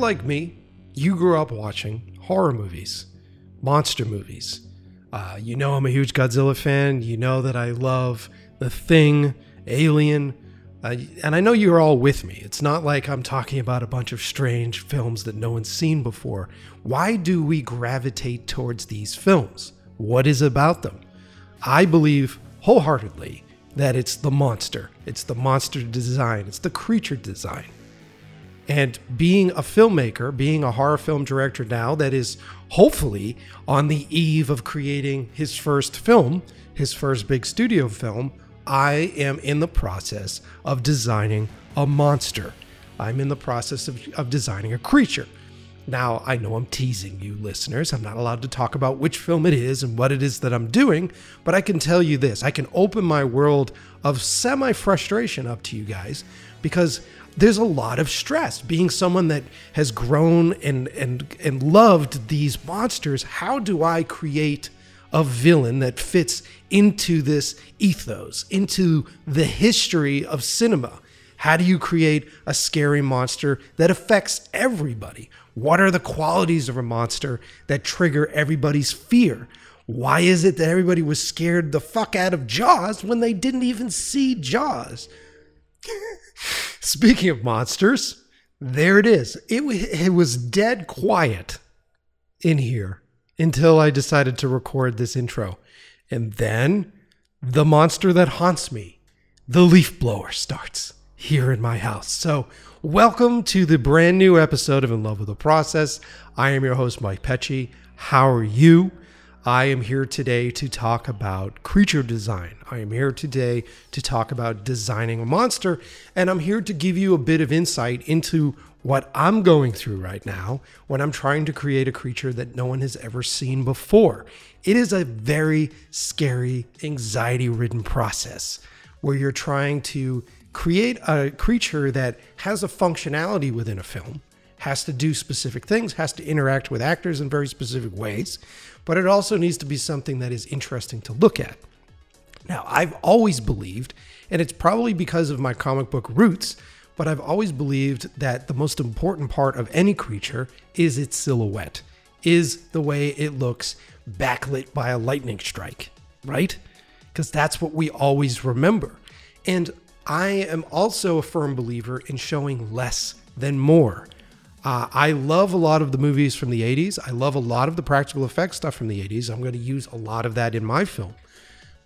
Like me, you grew up watching horror movies, monster movies. Uh, you know I'm a huge Godzilla fan. You know that I love The Thing, Alien, uh, and I know you're all with me. It's not like I'm talking about a bunch of strange films that no one's seen before. Why do we gravitate towards these films? What is about them? I believe wholeheartedly that it's the monster. It's the monster design. It's the creature design. And being a filmmaker, being a horror film director now that is hopefully on the eve of creating his first film, his first big studio film, I am in the process of designing a monster. I'm in the process of, of designing a creature. Now, I know I'm teasing you listeners. I'm not allowed to talk about which film it is and what it is that I'm doing, but I can tell you this I can open my world of semi frustration up to you guys because there's a lot of stress being someone that has grown and and and loved these monsters how do i create a villain that fits into this ethos, into the history of cinema. How do you create a scary monster that affects everybody? What are the qualities of a monster that trigger everybody's fear? Why is it that everybody was scared the fuck out of Jaws when they didn't even see Jaws? Speaking of monsters, there it is. It, it was dead quiet in here until I decided to record this intro. And then the monster that haunts me, the leaf blower, starts here in my house. So, welcome to the brand new episode of In Love with the Process. I am your host, Mike Pecci. How are you? I am here today to talk about creature design. I am here today to talk about designing a monster, and I'm here to give you a bit of insight into what I'm going through right now when I'm trying to create a creature that no one has ever seen before. It is a very scary, anxiety ridden process where you're trying to create a creature that has a functionality within a film, has to do specific things, has to interact with actors in very specific ways, but it also needs to be something that is interesting to look at. Now, I've always believed, and it's probably because of my comic book roots, but I've always believed that the most important part of any creature is its silhouette, is the way it looks backlit by a lightning strike, right? Because that's what we always remember. And I am also a firm believer in showing less than more. Uh, I love a lot of the movies from the 80s. I love a lot of the practical effects stuff from the 80s. I'm going to use a lot of that in my film.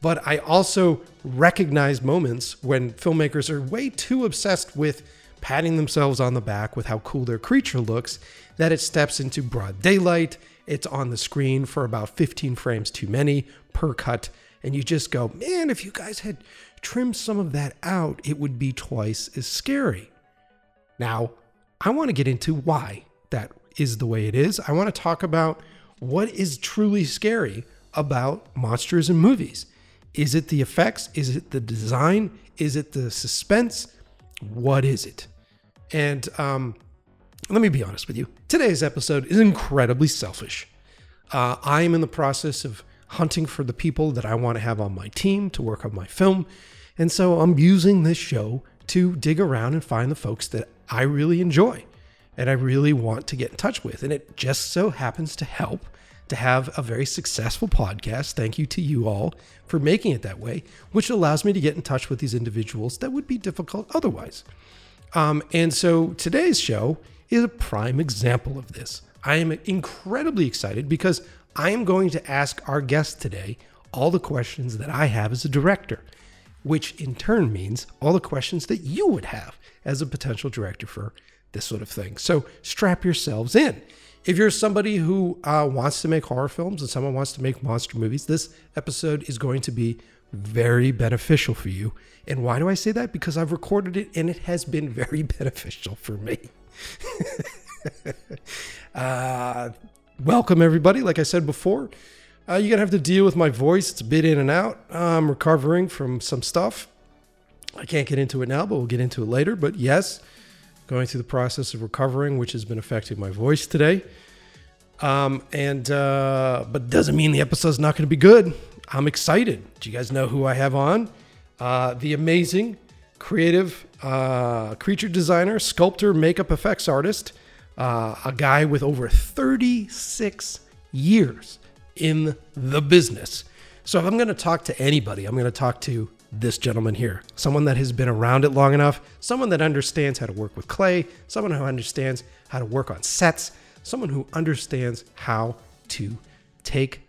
But I also recognize moments when filmmakers are way too obsessed with patting themselves on the back with how cool their creature looks that it steps into broad daylight. It's on the screen for about 15 frames too many per cut. And you just go, man, if you guys had trimmed some of that out, it would be twice as scary. Now, I want to get into why that is the way it is. I want to talk about what is truly scary about monsters in movies. Is it the effects? Is it the design? Is it the suspense? What is it? And um, let me be honest with you. Today's episode is incredibly selfish. Uh, I am in the process of hunting for the people that I want to have on my team to work on my film. And so I'm using this show to dig around and find the folks that I really enjoy and I really want to get in touch with. And it just so happens to help to have a very successful podcast. Thank you to you all for making it that way, which allows me to get in touch with these individuals that would be difficult otherwise. Um, and so today's show is a prime example of this. I am incredibly excited because I am going to ask our guest today all the questions that I have as a director, which in turn means all the questions that you would have as a potential director for this sort of thing. So strap yourselves in if you're somebody who uh, wants to make horror films and someone wants to make monster movies, this episode is going to be very beneficial for you. And why do I say that? Because I've recorded it and it has been very beneficial for me. uh, welcome, everybody. Like I said before, uh, you're going to have to deal with my voice. It's a bit in and out. I'm recovering from some stuff. I can't get into it now, but we'll get into it later. But yes, going through the process of recovering, which has been affecting my voice today. Um, and uh, but doesn't mean the episode's not going to be good. I'm excited. Do you guys know who I have on? Uh, the amazing, creative uh, creature designer, sculptor, makeup effects artist, uh, a guy with over 36 years in the business. So if I'm going to talk to anybody, I'm going to talk to this gentleman here, someone that has been around it long enough, someone that understands how to work with clay, someone who understands how to work on sets, someone who understands how to take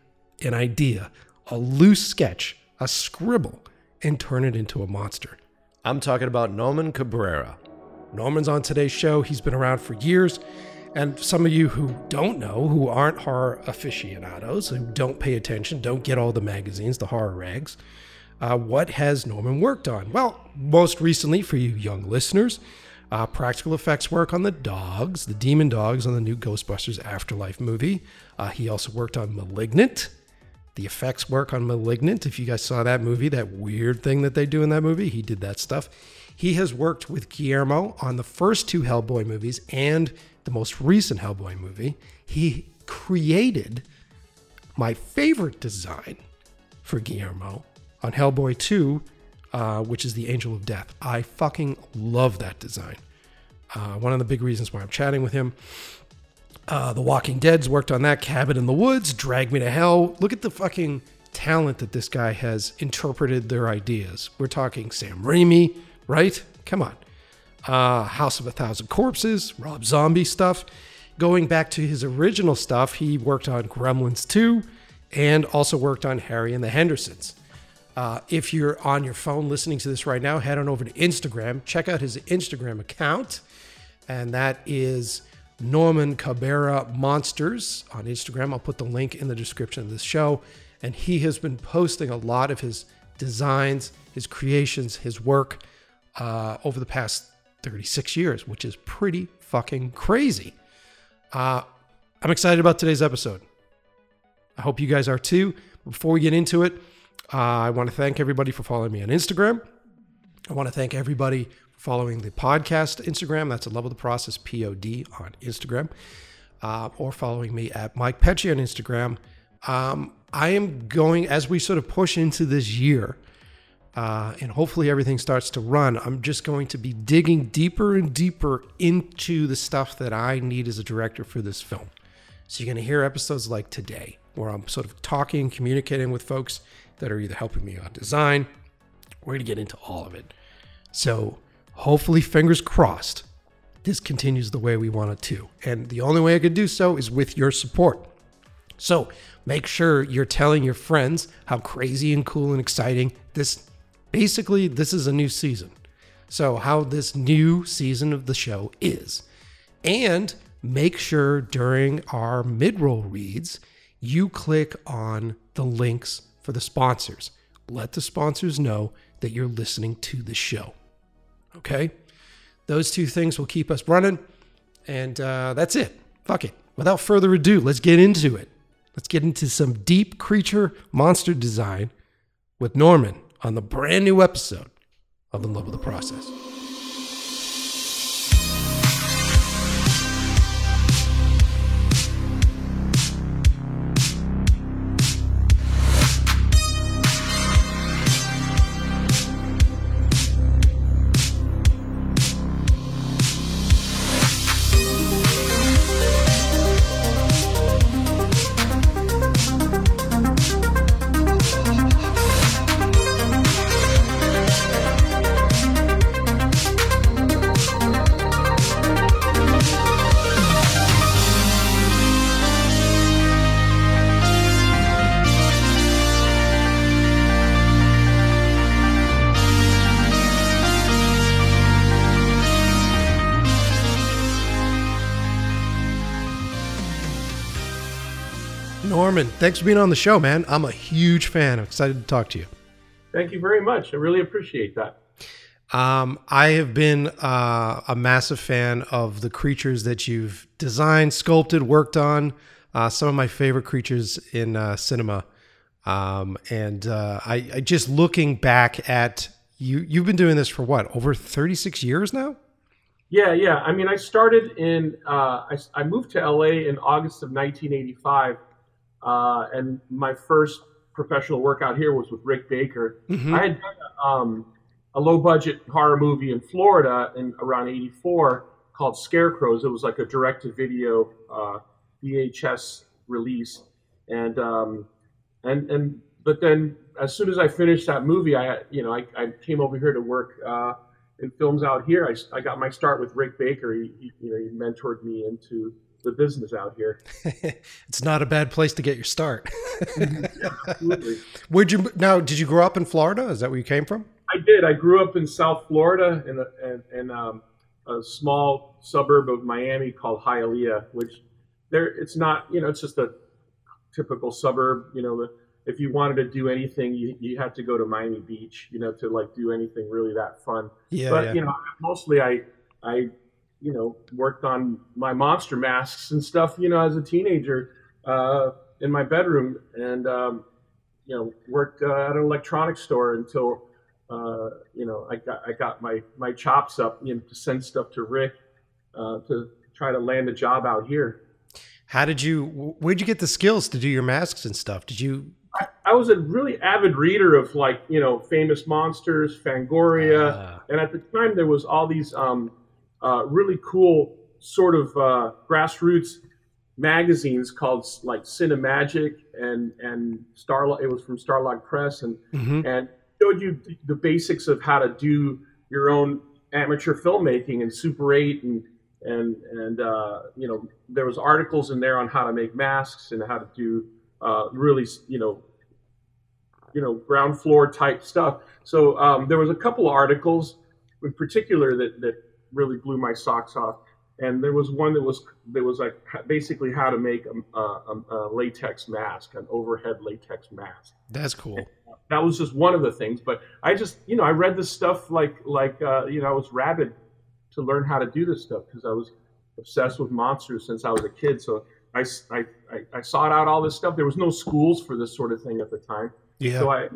an idea, a loose sketch, a scribble, and turn it into a monster. I'm talking about Norman Cabrera. Norman's on today's show. He's been around for years. And some of you who don't know, who aren't horror aficionados, who don't pay attention, don't get all the magazines, the horror rags, uh, what has Norman worked on? Well, most recently, for you young listeners, uh, practical effects work on the dogs, the demon dogs on the new Ghostbusters Afterlife movie. Uh, he also worked on Malignant, the effects work on Malignant. If you guys saw that movie, that weird thing that they do in that movie, he did that stuff. He has worked with Guillermo on the first two Hellboy movies and the most recent Hellboy movie. He created my favorite design for Guillermo on Hellboy 2, uh, which is the Angel of Death. I fucking love that design. Uh, one of the big reasons why I'm chatting with him. Uh, the Walking Dead's worked on that. Cabin in the Woods, Drag Me to Hell. Look at the fucking talent that this guy has interpreted their ideas. We're talking Sam Raimi, right? Come on. Uh, House of a Thousand Corpses, Rob Zombie stuff. Going back to his original stuff, he worked on Gremlins 2 and also worked on Harry and the Hendersons. Uh, if you're on your phone listening to this right now, head on over to Instagram. Check out his Instagram account, and that is Norman Cabrera Monsters on Instagram. I'll put the link in the description of this show. And he has been posting a lot of his designs, his creations, his work uh, over the past 36 years, which is pretty fucking crazy. Uh, I'm excited about today's episode. I hope you guys are too. Before we get into it, uh, I want to thank everybody for following me on Instagram. I want to thank everybody for following the podcast Instagram. That's a Love of the Process POD on Instagram, uh, or following me at Mike Pecci on Instagram. Um, I am going as we sort of push into this year, uh, and hopefully everything starts to run. I'm just going to be digging deeper and deeper into the stuff that I need as a director for this film. So you're going to hear episodes like today, where I'm sort of talking, communicating with folks that are either helping me on design. We're going to get into all of it. So hopefully, fingers crossed, this continues the way we want it to. And the only way I could do so is with your support. So make sure you're telling your friends how crazy and cool and exciting this basically this is a new season. So how this new season of the show is. And make sure during our mid-roll reads you click on the links for the sponsors. Let the sponsors know that you're listening to the show. Okay? Those two things will keep us running. And uh, that's it. Fuck it. Without further ado, let's get into it. Let's get into some deep creature monster design with Norman on the brand new episode of In Love with the Process. Thanks for being on the show, man. I'm a huge fan. I'm excited to talk to you. Thank you very much. I really appreciate that. Um, I have been uh, a massive fan of the creatures that you've designed, sculpted, worked on. Uh, some of my favorite creatures in uh, cinema. Um, and uh, I, I just looking back at you, you've been doing this for what, over 36 years now? Yeah, yeah. I mean, I started in, uh, I, I moved to LA in August of 1985 uh, and my first professional workout here was with Rick Baker. Mm-hmm. I had done um, a low budget horror movie in Florida in around '84 called Scarecrows. It was like a direct-to-video uh, VHS release, and um, and and but then as soon as I finished that movie, I you know I, I came over here to work uh, in films out here. I, I got my start with Rick Baker. He, he you know he mentored me into the business out here. it's not a bad place to get your start. yeah, absolutely. Where'd you now? Did you grow up in Florida? Is that where you came from? I did. I grew up in South Florida in a, in, in um, a small suburb of Miami called Hialeah, which there it's not. You know, it's just a typical suburb. You know, if you wanted to do anything, you, you had to go to Miami Beach. You know, to like do anything really that fun. Yeah. But yeah. you know, mostly I I you know worked on my monster masks and stuff. You know, as a teenager uh, in my bedroom, and um, you know worked uh, at an electronics store until uh, you know I got I got my my chops up you know, to send stuff to Rick uh, to try to land a job out here. How did you? Where'd you get the skills to do your masks and stuff? Did you? I, I was a really avid reader of like you know famous monsters, Fangoria, Ah. and at the time there was all these um, uh, really cool sort of uh, grassroots magazines called like Cinemagic and and Starlog. It was from Starlog Press and Mhm. and showed you the basics of how to do your own amateur filmmaking and Super 8 and and and uh, you know there was articles in there on how to make masks and how to do uh, really you know you know ground floor type stuff. So um, there was a couple of articles in particular that that really blew my socks off. And there was one that was that was like basically how to make a, a, a latex mask, an overhead latex mask That's cool. that was just one of the things. But I just, you know, I read this stuff like, like, uh, you know, I was rabid to learn how to do this stuff because I was obsessed with monsters since I was a kid. So I, I, I sought out all this stuff. There was no schools for this sort of thing at the time. Yeah. So I,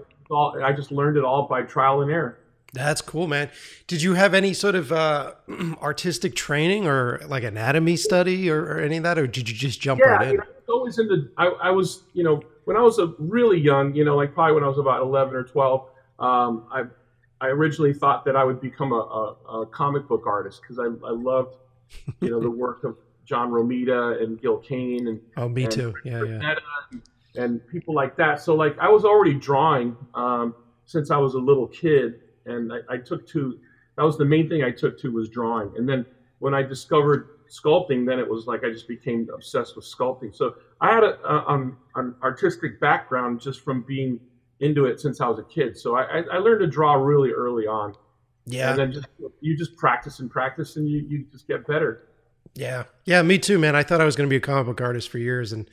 I just learned it all by trial and error. That's cool, man. Did you have any sort of uh, artistic training or like anatomy study or, or any of that, or did you just jump Yeah, right in? mean, I was always into. I, I was, you know, when I was a really young, you know, like probably when I was about eleven or twelve, um, I, I originally thought that I would become a, a, a comic book artist because I, I loved, you know, the work of John Romita and Gil Kane and Oh, me and too. Yeah, yeah. And, and people like that. So like I was already drawing um, since I was a little kid, and I, I took to that was the main thing I took to was drawing. And then when I discovered sculpting, then it was like I just became obsessed with sculpting. So I had a, a, um, an artistic background just from being into it since I was a kid. So I, I, I learned to draw really early on, Yeah. and then just you just practice and practice, and you, you just get better. Yeah, yeah, me too, man. I thought I was going to be a comic book artist for years, and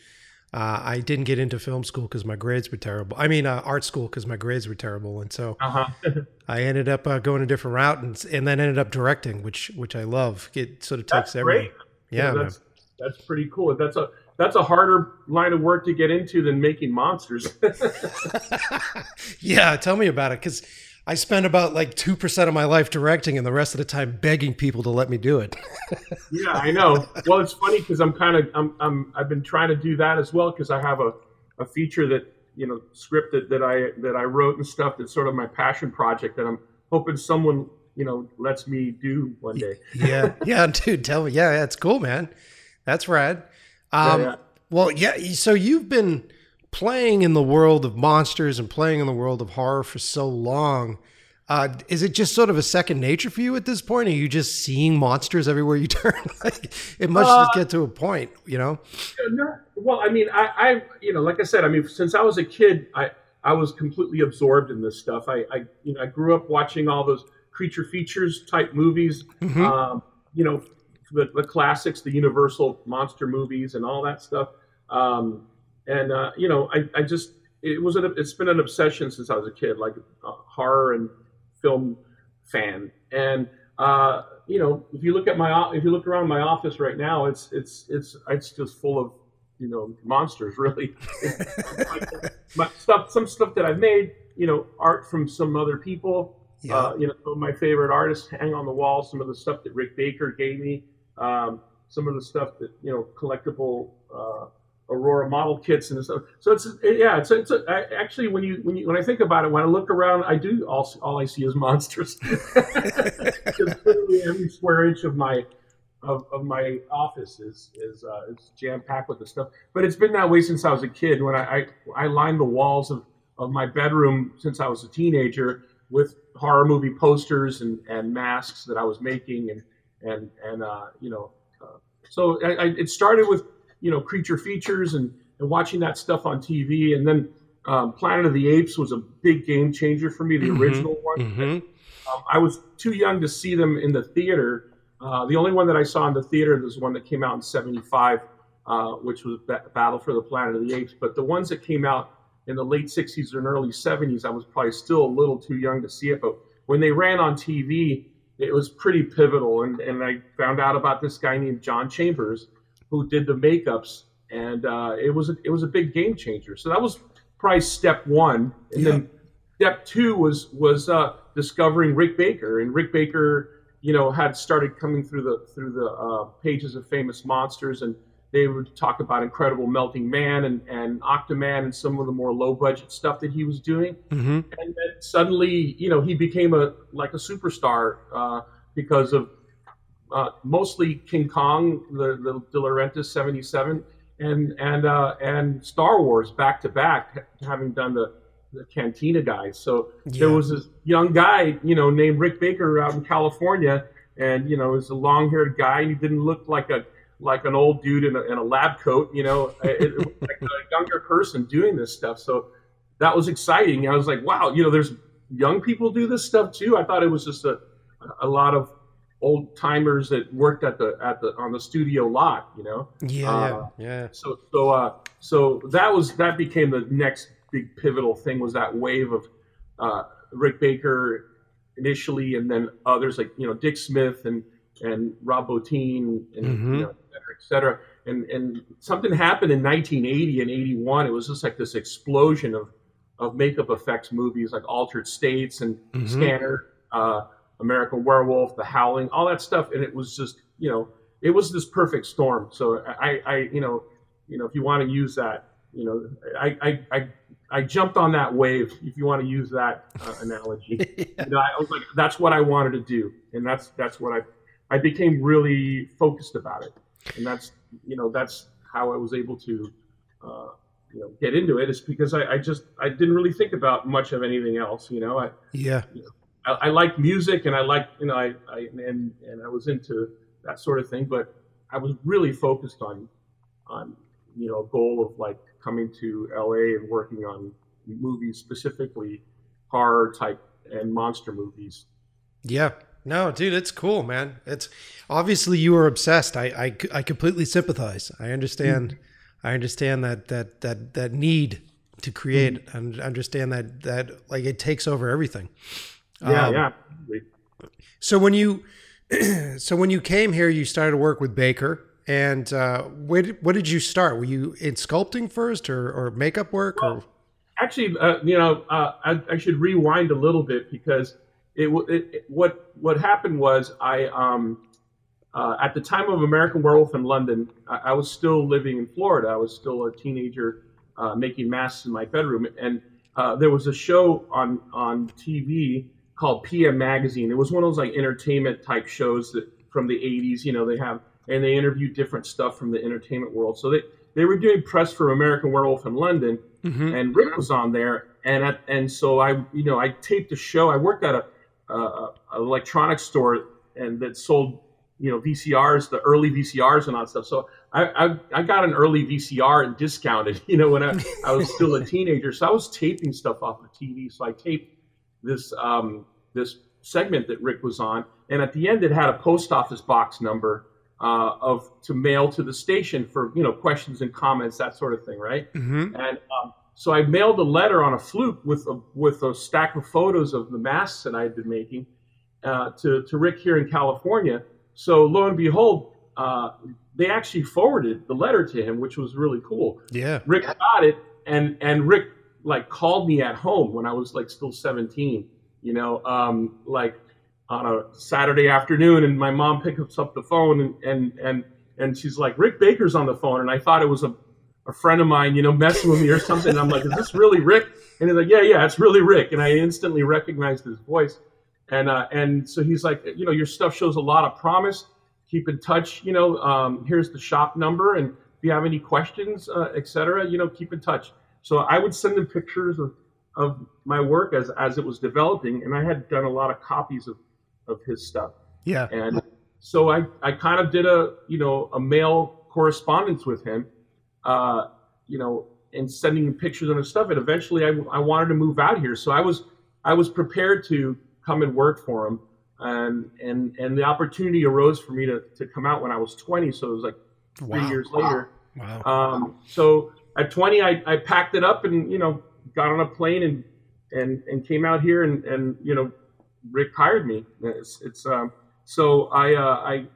uh, I didn't get into film school because my grades were terrible. I mean, uh, art school because my grades were terrible, and so Uh huh. I ended up uh, going a different route, and, and then ended up directing, which which I love. It sort of takes That's everything. great. Yeah, that's that's pretty cool. That's a that's a harder line of work to get into than making monsters. yeah. Tell me about it, because I spent about like two percent of my life directing, and the rest of the time begging people to let me do it. yeah, I know. Well, it's funny because I'm kind of I'm, I'm I've been trying to do that as well because I have a, a feature that you know script that, that I that I wrote and stuff that's sort of my passion project that I'm hoping someone you know lets me do one day. yeah, yeah, dude. Tell me. Yeah, that's cool, man. That's rad. Um, yeah. Well, yeah. So you've been playing in the world of monsters and playing in the world of horror for so long. Uh, is it just sort of a second nature for you at this point? Are you just seeing monsters everywhere you turn? like, it must Uh, just get to a point, you know? No, well, I mean, I, I, you know, like I said, I mean, since I was a kid, I, I was completely absorbed in this stuff. I, I, you know, I grew up watching all those creature features type movies. Mhm. Um, you know, the, the classics, the Universal monster movies, and all that stuff. Um, and uh, you know, I, I just, it was, an, it's been an obsession since I was a kid, like a horror and film fan. And uh, you know, if you look at my, if you look around my office right now, it's, it's, it's, it's just full of, you know, monsters. Really, my stuff, some stuff that I've made, you know, art from some other people. Yeah. Uh, you know, some of my favorite artists hang on the wall. Some of the stuff that Rick Baker gave me. Um, some of the stuff that you know, collectible uh, Aurora model kits and stuff. So it's yeah, it's, it's a, I, actually when you when you when I think about it, when I look around, I do all all I see is monsters. Every square inch of my of, of my office is is uh, jam packed with the stuff. But it's been that way since I was a kid. When I I, I lined the walls of, of my bedroom since I was a teenager with horror movie posters and, and masks that I was making and and and uh, you know uh, so I, I, it started with you know creature features and, and watching that stuff on TV and then um, Planet of the Apes was a big game changer for me the Mhm. original one Mm-hmm. um, I was too young to see them in the theater. Uh, the only one that I saw in the theater was one that came out in '75, uh, which was Ba- Battle for the Planet of the Apes. But the ones that came out in the late '60s and early '70s, I was probably still a little too young to see it. But when they ran on TV, it was pretty pivotal. And, and I found out about this guy named John Chambers who did the makeups, and uh, it was a, it was a big game changer. So that was probably step one, and Yeah. then step two was was uh, discovering Rick Baker, and Rick Baker, you know, had started coming through the through the uh, pages of famous monsters, and they would talk about Incredible Melting Man and and Octaman and some of the more low budget stuff that he was doing, Mm-hmm. and then suddenly, you know, he became a like a superstar uh, because of uh, mostly King Kong, the the De Laurentiis '77, and and uh, and Star Wars back to back, having done the the Cantina guys. So there was this young guy, you know, named Rick Baker out in California, and you know, he was a long-haired guy. He didn't look like a like an old dude in a, in a lab coat, you know, it, it like a younger person doing this stuff. So that was exciting. I was like, wow, you know, there's young people do this stuff too. I thought it was just a a lot of old timers that worked at the at the on the studio lot, you know. yeah, Uh, yeah. So so uh so that was that became the next big pivotal thing was that wave of uh, Rick Baker initially, and then others like you know Dick Smith and and Rob Bottin and Mhm. you know, et cetera, et cetera. And and something happened in 1980 and 81. It was just like this explosion of of makeup effects movies like Altered States and Mhm. Scanner, uh, American Werewolf, The Howling, all that stuff, and it was just you know it was this perfect storm. So I, I you know you know if you want to use that, you know I I, I, I jumped on that wave. If you want to use that uh, analogy, you know I was like that's what I wanted to do, and that's that's what I I became really focused about it, and that's you know that's how I was able to. Uh, you know, get into it is because I, I just I didn't really think about much of anything else. You know, I, yeah. I, I like music and I like you know I, I and and I was into that sort of thing, but I was really focused on on you know a goal of like coming to LA and working on movies specifically horror type and monster movies. Yeah. No, dude, it's cool, man. It's obviously you were obsessed. I, I, I completely sympathize. I understand. I understand that that that that need to create mm-hmm. and understand that that like it takes over everything. Yeah, Um, yeah. So when you so when you came here, you started to work with Baker. And uh, where what did you start? Were you in sculpting first, or, or makeup work, or Actually, uh, you know, uh, I, I should rewind a little bit because it, it, it what what happened was I um, uh, at the time of American Werewolf in London, I, I was still living in Florida. I was still a teenager uh, making masks in my bedroom, and uh, there was a show on on TV called PM Magazine. It was one of those like entertainment type shows that from the '80s. You know, they have and they interview different stuff from the entertainment world. So they they were doing press for American Werewolf in London, Mhm. and Rick was on there, and at, and so I you know I taped a show. I worked at a, a, a electronics store and that sold you know VCRs, the early VCRs and all that stuff. So I, I I got an early VCR and discounted, you know, when I, I was still a teenager. So I was taping stuff off of TV. So I taped this um, this segment that Rick was on, and at the end it had a post office box number uh, of to mail to the station for you know questions and comments, that sort of thing, right? Mhm. And um, so I mailed a letter on a fluke with a with a stack of photos of the masks that I had been making uh, to to Rick here in California. So lo and behold, uh, they actually forwarded the letter to him, which was really cool. yeah, Rick got it, and and Rick like called me at home when I was like still 17. You know, um, like on a Saturday afternoon, and my mom picks up the phone and and and and she's like, Rick Baker's on the phone, and I thought it was a a friend of mine, you know, messing with me or something. And I'm like, is this really Rick? And he's like, yeah, yeah, it's really Rick. And I instantly recognized his voice. And uh, and so he's like, you know, your stuff shows a lot of promise. keep in touch. You know, um, here's the shop number, and if you have any questions, uh, etc., you know, keep in touch. So I would send them pictures of, of my work as as it was developing, and I had done a lot of copies of of his stuff. Yeah. And so I I kind of did a you know a mail correspondence with him, uh, you know, and sending him pictures of his stuff. And eventually, I I wanted to move out here, so I was I was prepared to come and work for him and and and the opportunity arose for me to to come out when I was 20. So it was like three wow. years later. Wow. Um, so at 20, I, I packed it up and you know got on a plane and and and came out here and and you know Rick hired me. It's, it's um, so I uh, I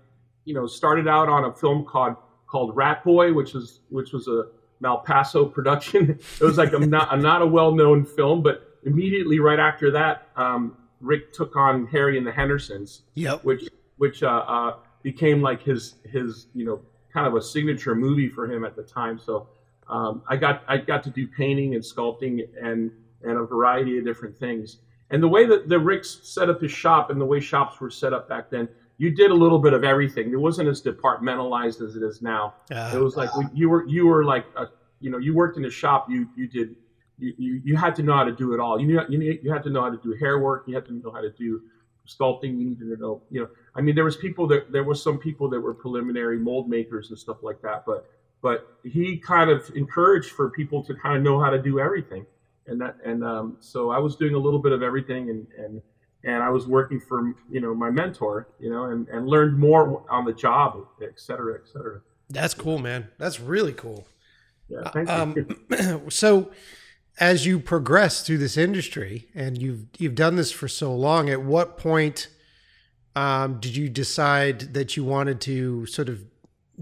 you know started out on a film called called Rat Boy, which is which was a Malpaso production. it was like a not a not a well known film, but immediately right after that, um, Rick took on Harry and the Hendersons. Yep. Which which uh, uh, became like his his you know kind of a signature movie for him at the time. So um, I got I got to do painting and sculpting and and a variety of different things. And the way that the Rick set up his shop and the way shops were set up back then, you did a little bit of everything. It wasn't as departmentalized as it is now. Uh, it was like you were you were like a, you know you worked in a shop. You you did you, you, you had to know how to do it all. You knew, you knew, you had to know how to do hair work. You had to know how to do sculpting. You needed to know, you know, I mean, there was people that there was some people that were preliminary mold makers and stuff like that. But but he kind of encouraged for people to kind of know how to do everything. And that and um, so I was doing a little bit of everything and and and I was working for you know my mentor, you know, and and learned more on the job, et cetera, et cetera. That's cool, man. That's really cool. Yeah, thank you. Um, so as you progress through this industry and you've you've done this for so long, at what point um, did you decide that you wanted to sort of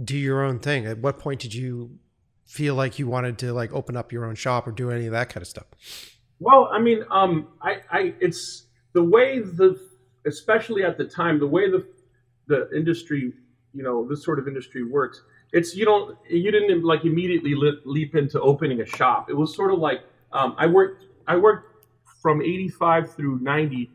do your own thing? At what point did you feel like you wanted to like open up your own shop or do any of that kind of stuff? Well, I mean, um, I, I, it's the way the, especially at the time, the way the, the industry, you know, this sort of industry works. It's you don't, you didn't like immediately leap into opening a shop. It was sort of like um, I worked I worked from '85 through '90,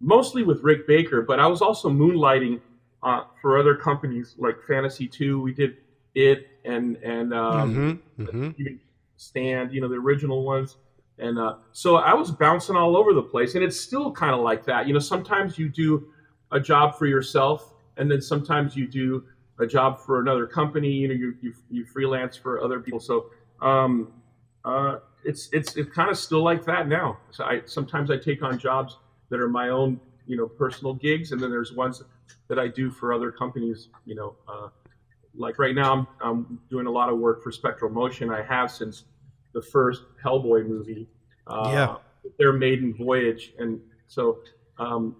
mostly with Rick Baker, but I was also moonlighting uh, for other companies like Fantasy Two. We did it and and um, mm-hmm, mm-hmm. Stand, you know, the original ones. And uh, so I was bouncing all over the place, and it's still kind of like that. You know, sometimes you do a job for yourself, and then sometimes you do a job for another company. You know, you you, you freelance for other people. So um, uh, it's it's it's kind of still like that now. So I sometimes I take on jobs that are my own, you know, personal gigs, and then there's ones that I do for other companies. You know, uh, like right now I'm I'm doing a lot of work for Spectral Motion. I have since the first Hellboy movie. Uh, yeah. Their maiden voyage, and so um,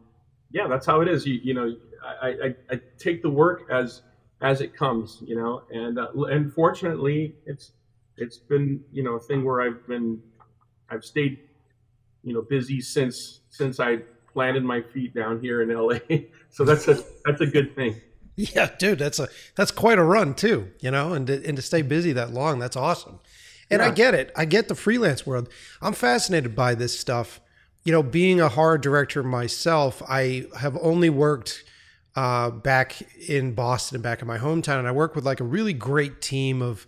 yeah, that's how it is. You you know, I, I, I take the work as as it comes, you know, and uh, and fortunately, it's it's been you know a thing where I've been I've stayed you know busy since since I planted my feet down here in LA. so that's a that's a good thing. Yeah, dude, that's a that's quite a run too, you know, and to, and to stay busy that long, that's awesome. And yeah. I get it. I get the freelance world. I'm fascinated by this stuff. You know, being a horror director myself, I have only worked uh, back in Boston, and back in my hometown, and I work with like a really great team of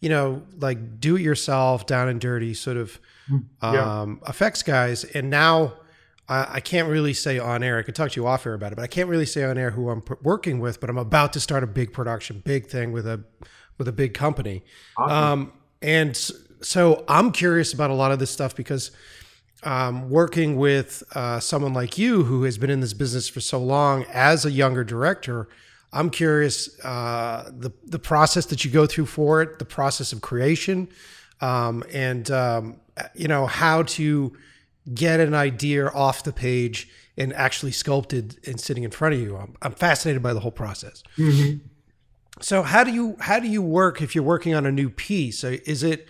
you know, like do it yourself, down and dirty sort of mm, yeah. um, effects guys. And now I, I, can't really say on air. I could talk to you off air about it, but I can't really say on air who I'm p- working with. But I'm about to start a big production, big thing with a with a big company. Awesome. Um, and so I'm curious about a lot of this stuff because um, working with uh, someone like you who has been in this business for so long as a younger director I'm curious uh, the the process that you go through for it, the process of creation, um, and um, you know how to get an idea off the page and actually sculpted and sitting in front of you. I'm, I'm fascinated by the whole process. Mm-hmm. So how do you how do you work if you're working on a new piece? Is it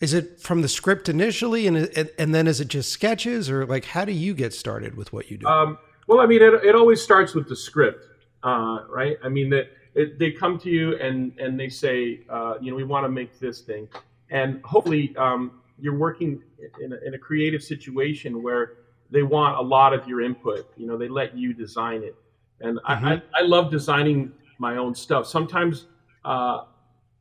is it from the script initially and and then is it just sketches or like how do you get started with what you do? Um, well, I mean, it, it always starts with the script uh, right? I mean that they come to you and and they say, uh, you know, we want to make this thing, and hopefully um, you're working in a, in a creative situation where they want a lot of your input. You know, they let you design it, and mm-hmm. I, I, I love designing my own stuff. Sometimes uh,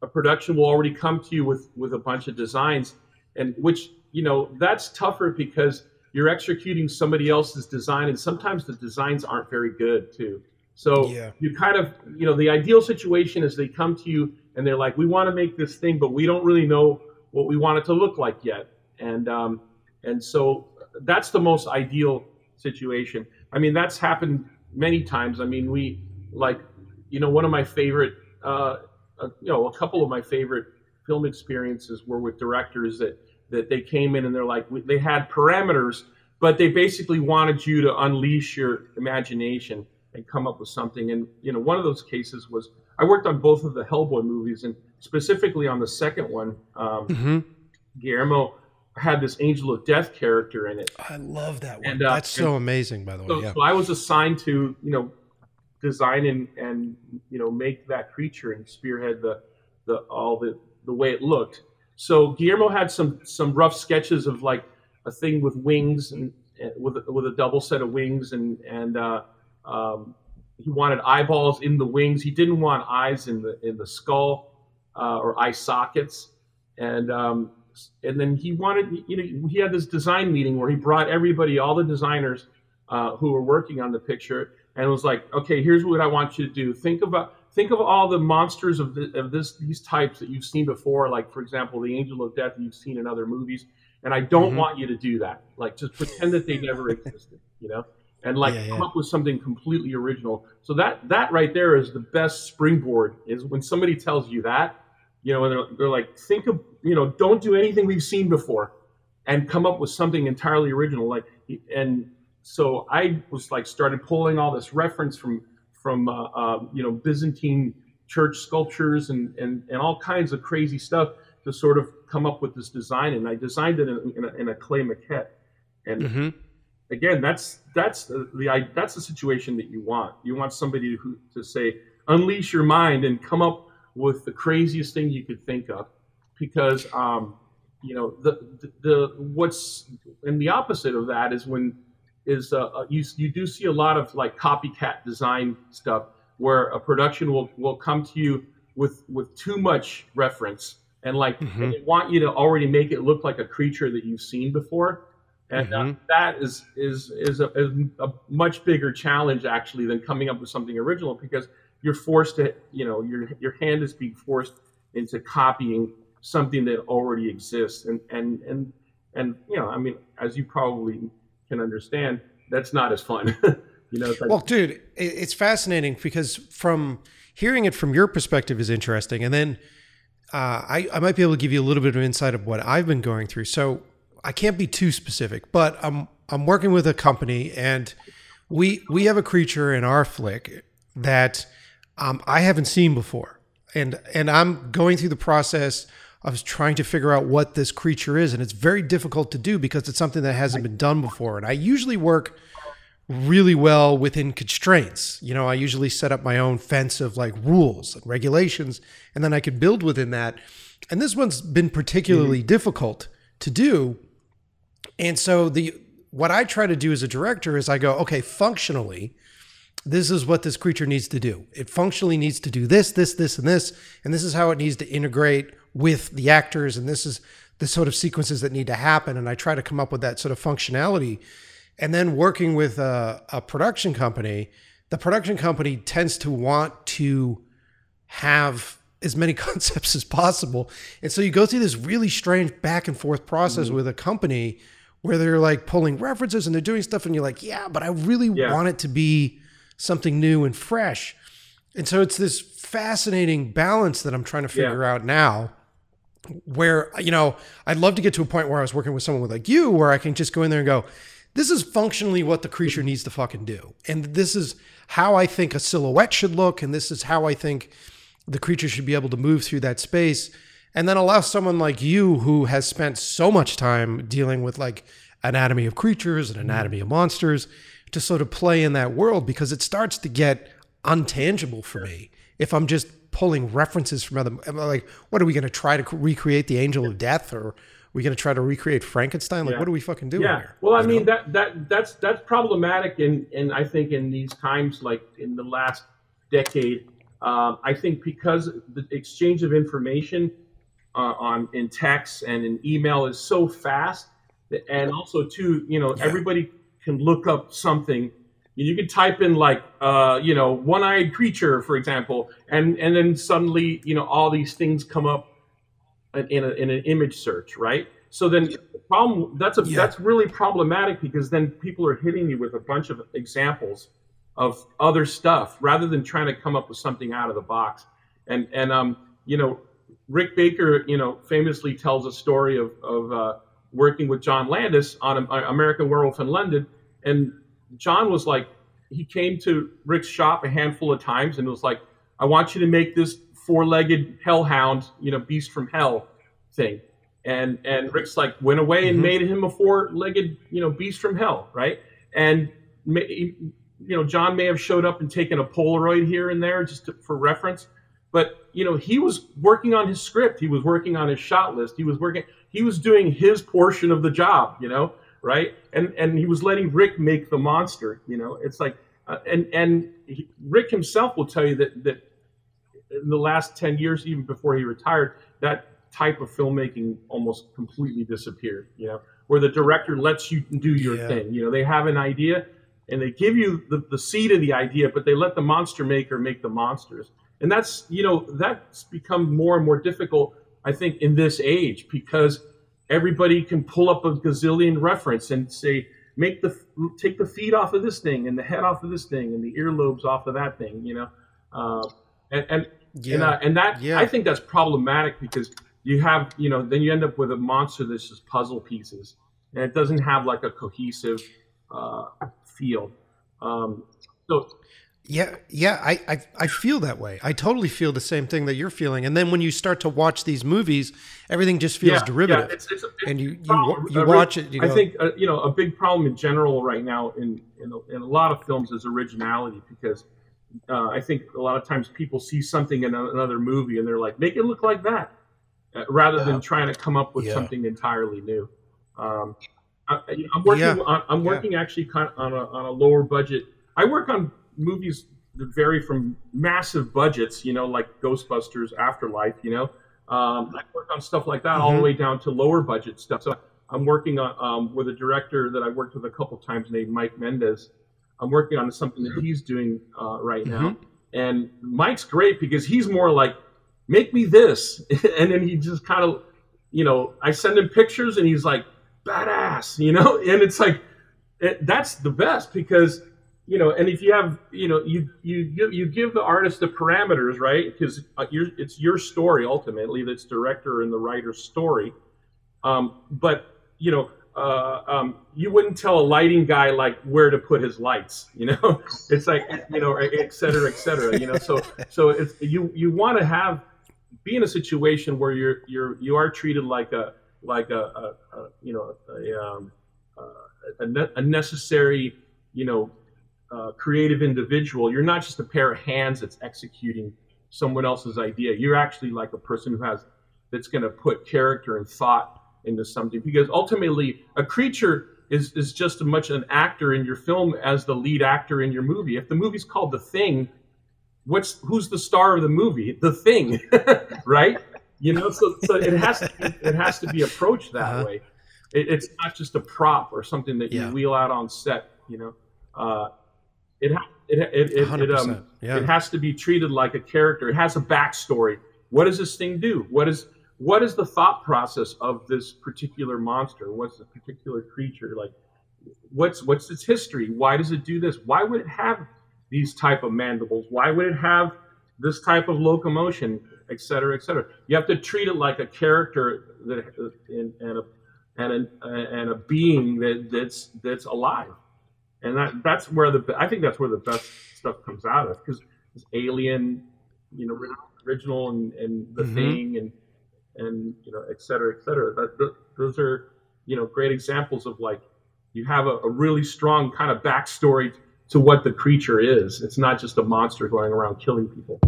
a production will already come to you with with a bunch of designs, and which you know that's tougher because you're executing somebody else's design, and sometimes the designs aren't very good too. So Yeah. you kind of you know the ideal situation is they come to you and they're like, we want to make this thing, but we don't really know what we want it to look like yet, and um, and so that's the most ideal situation. I mean, that's happened many times. I mean, we like, you know, one of my favorite, uh, uh, you know, a couple of my favorite film experiences were with directors that that they came in and they're like, they had parameters, but they basically wanted you to unleash your imagination and come up with something. And you know, one of those cases was I worked on both of the Hellboy movies, and specifically on the second one, um, hmm Guillermo had this Angel of Death character in it. I love that one. And, uh, That's so amazing, by the way. So, yeah. so I was assigned to, you know, design and, and you know make that creature and spearhead the the all the the way it looked. So Guillermo had some some rough sketches of like a thing with wings and and with a, with a double set of wings and and uh, um, he wanted eyeballs in the wings. He didn't want eyes in the in the skull uh, or eye sockets. And um, and then he wanted you know he had this design meeting where he brought everybody, all the designers uh, who were working on the picture, and was like, okay, here's what I want you to do. Think about think of all the monsters of, the, of this these types that you've seen before, like for example, the Angel of Death you've seen in other movies. And I don't Mhm. want you to do that. Like just pretend that they never existed, you know, and like Yeah, come up with something completely original. So that that right there is the best springboard. Is when somebody tells you that, you know, and they're, they're like, think of, you know, don't do anything we've seen before, and come up with something entirely original. Like, and so I was like started pulling all this reference from from uh, um, you know Byzantine church sculptures and, and and all kinds of crazy stuff to sort of come up with this design. And I designed it in, in, a, in a clay maquette. And hmm again, that's that's the, the I- that's the situation that you want. You want somebody who to say unleash your mind and come up with the craziest thing you could think of, because um, you know the, the the what's and the opposite of that is when is uh, uh, you you do see a lot of like copycat design stuff where a production will will come to you with with too much reference and like Mhm. and they want you to already make it look like a creature that you've seen before and uh, Mhm. that is is is a, is a much bigger challenge actually than coming up with something original because you're forced to you know your your hand is being forced into copying something that already exists. And and and and you know i mean as you probably can understand that's not as fun. You know like, Well, dude, it's fascinating because from hearing it from your perspective is interesting, and then uh, I, I might be able to give you a little bit of insight of what I've been going through. So I can't be too specific, but I'm I'm working with a company, and we we have a creature in our flick that um, I haven't seen before, and and I'm going through the process of trying to figure out what this creature is, and it's very difficult to do because it's something that hasn't been done before. And I usually work really well within constraints. You know, I usually set up my own fence of like rules and regulations, and then I can build within that. And this one's been particularly difficult to do. And so the what I try to do as a director is I go, okay, functionally, this is what this creature needs to do. It functionally needs to do this, this, this, and this, and this is how it needs to integrate with the actors, and this is the sort of sequences that need to happen. And I try to come up with that sort of functionality. And then working with a, a production company, the production company tends to want to have as many concepts as possible. And so you go through this really strange back and forth process mm-hmm. with a company where they're like pulling references and they're doing stuff, and you're like, yeah, but I really Yeah. want it to be something new and fresh. And so it's this fascinating balance that I'm trying to Yeah. figure out now where you know I'd love to get to a point where I was working with someone with like you where I can just go in there and go this is functionally what the creature needs to fucking do and this is how I think a silhouette should look and this is how I think the creature should be able to move through that space and then allow someone like you who has spent so much time dealing with like anatomy of creatures and mm-hmm. anatomy of monsters to sort of play in that world because it starts to get untangible for me if I'm just pulling references from other. Like, what are we going to try to recreate the Angel of Death, or are we going to try to recreate Frankenstein? Like, Yeah. what are we fucking doing yeah here? well i You mean know? that that that's that's problematic in and i think in these times like in the last decade Um, I think because the exchange of information uh, on in text and in email is so fast, and also too, you know, Yeah. everybody can look up something. You can type in like, uh, you know, one-eyed creature, for example, and and then suddenly, you know, all these things come up in, a, in an image search, right? So then, the problem that's a Yeah. that's really problematic because then people are hitting you with a bunch of examples of other stuff rather than trying to come up with something out of the box. And and um, you know, Rick Baker, you know, famously tells a story of of uh, working with John Landis on uh, American Werewolf in London, and John was like, he came to Rick's shop a handful of times and was like, I want you to make this four-legged hellhound, you know, beast from hell thing. And and Rick's like went away and Mhm. made him a four-legged, you know, beast from hell, right? And you know, John may have showed up and taken a Polaroid here and there just to, for reference, but you know, he was working on his script. He was working on his shot list. He was working. He was doing his portion of the job, you know, right? And and he was letting Rick make the monster. You know, it's like, uh, and and he, Rick himself will tell you that that in the last ten years, even before he retired, that type of filmmaking almost completely disappeared. You know, where the director lets you do your Yeah. thing. You know, they have an idea and they give you the, the seed of the idea, but they let the monster maker make the monsters. And that's, you know, that's become more and more difficult, I think, in this age because everybody can pull up a gazillion reference and say, make the take the feet off of this thing and the head off of this thing and the earlobes off of that thing, you know, uh, and and Yeah. and, uh, and that Yeah. I think that's problematic because you have you know then you end up with a monster that's just puzzle pieces and it doesn't have like a cohesive uh, feel. Um, so Yeah, yeah, I, I I feel that way. I totally feel the same thing that you're feeling. And then when you start to watch these movies, everything just feels yeah, derivative. Yeah, it's, it's a big and you you, you watch it. You I think uh, you know a big problem in general right now in in a, in a lot of films is originality because uh, I think a lot of times people see something in another movie and they're like, make it look like that, uh, rather than trying to come up with Yeah. something entirely new. Um, I, I'm working. Yeah. On, I'm Yeah. working actually kind of on a on a lower budget. I work on movies that vary from massive budgets, you know, like Ghostbusters, Afterlife, you know. Um, I work on stuff like that all the Mhm. way down to lower budget stuff. So I'm working on um, with a director that I worked with a couple times named Mike Mendez. I'm working on something that he's doing uh, right now, and Mike's great because he's more like, make me this, and then he just kind of, you know, I send him pictures and he's like, badass, you know, and it's like, it, that's the best because you know, and if you have, you know, you you give you give the artist the parameters, right? Because uh, it's your story ultimately. That's director and the writer's story. Um, but you know, uh, um, you wouldn't tell a lighting guy like where to put his lights. You know, it's like you know, et cetera, et cetera. You know, so so it's you you want to have be in a situation where you're you're you are treated like a like a, a, a you know a, um, uh, a, a necessary you know uh, creative individual. You're not just a pair of hands that's executing someone else's idea. You're actually like a person who has that's going to put character and thought into something because ultimately a creature is is just as much an actor in your film as the lead actor in your movie. If the movie's called The Thing, what's who's the star of the movie? The Thing, right? You know, so, so it has to be, it has to be approached that Uh-huh. way. It, it's not just a prop or something that you wheel out on set. You know, uh, it it it it, it, um, Yeah. it has to be treated like a character. It has a backstory. What does this thing do? What is what is the thought process of this particular monster? What's the particular creature like? What's what's its history? Why does it do this? Why would it have these type of mandibles? Why would it have this type of locomotion, et cetera, et cetera? You have to treat it like a character that and, and a and a, and a being that that's that's alive, and that that's where the I think that's where the best stuff comes out of because it's alien, you know, original and, and the Mhm. thing and and you know, et cetera, et cetera. That, those are you know great examples of like you have a, a really strong kind of backstory to what the creature is. It's not just a monster going around killing people.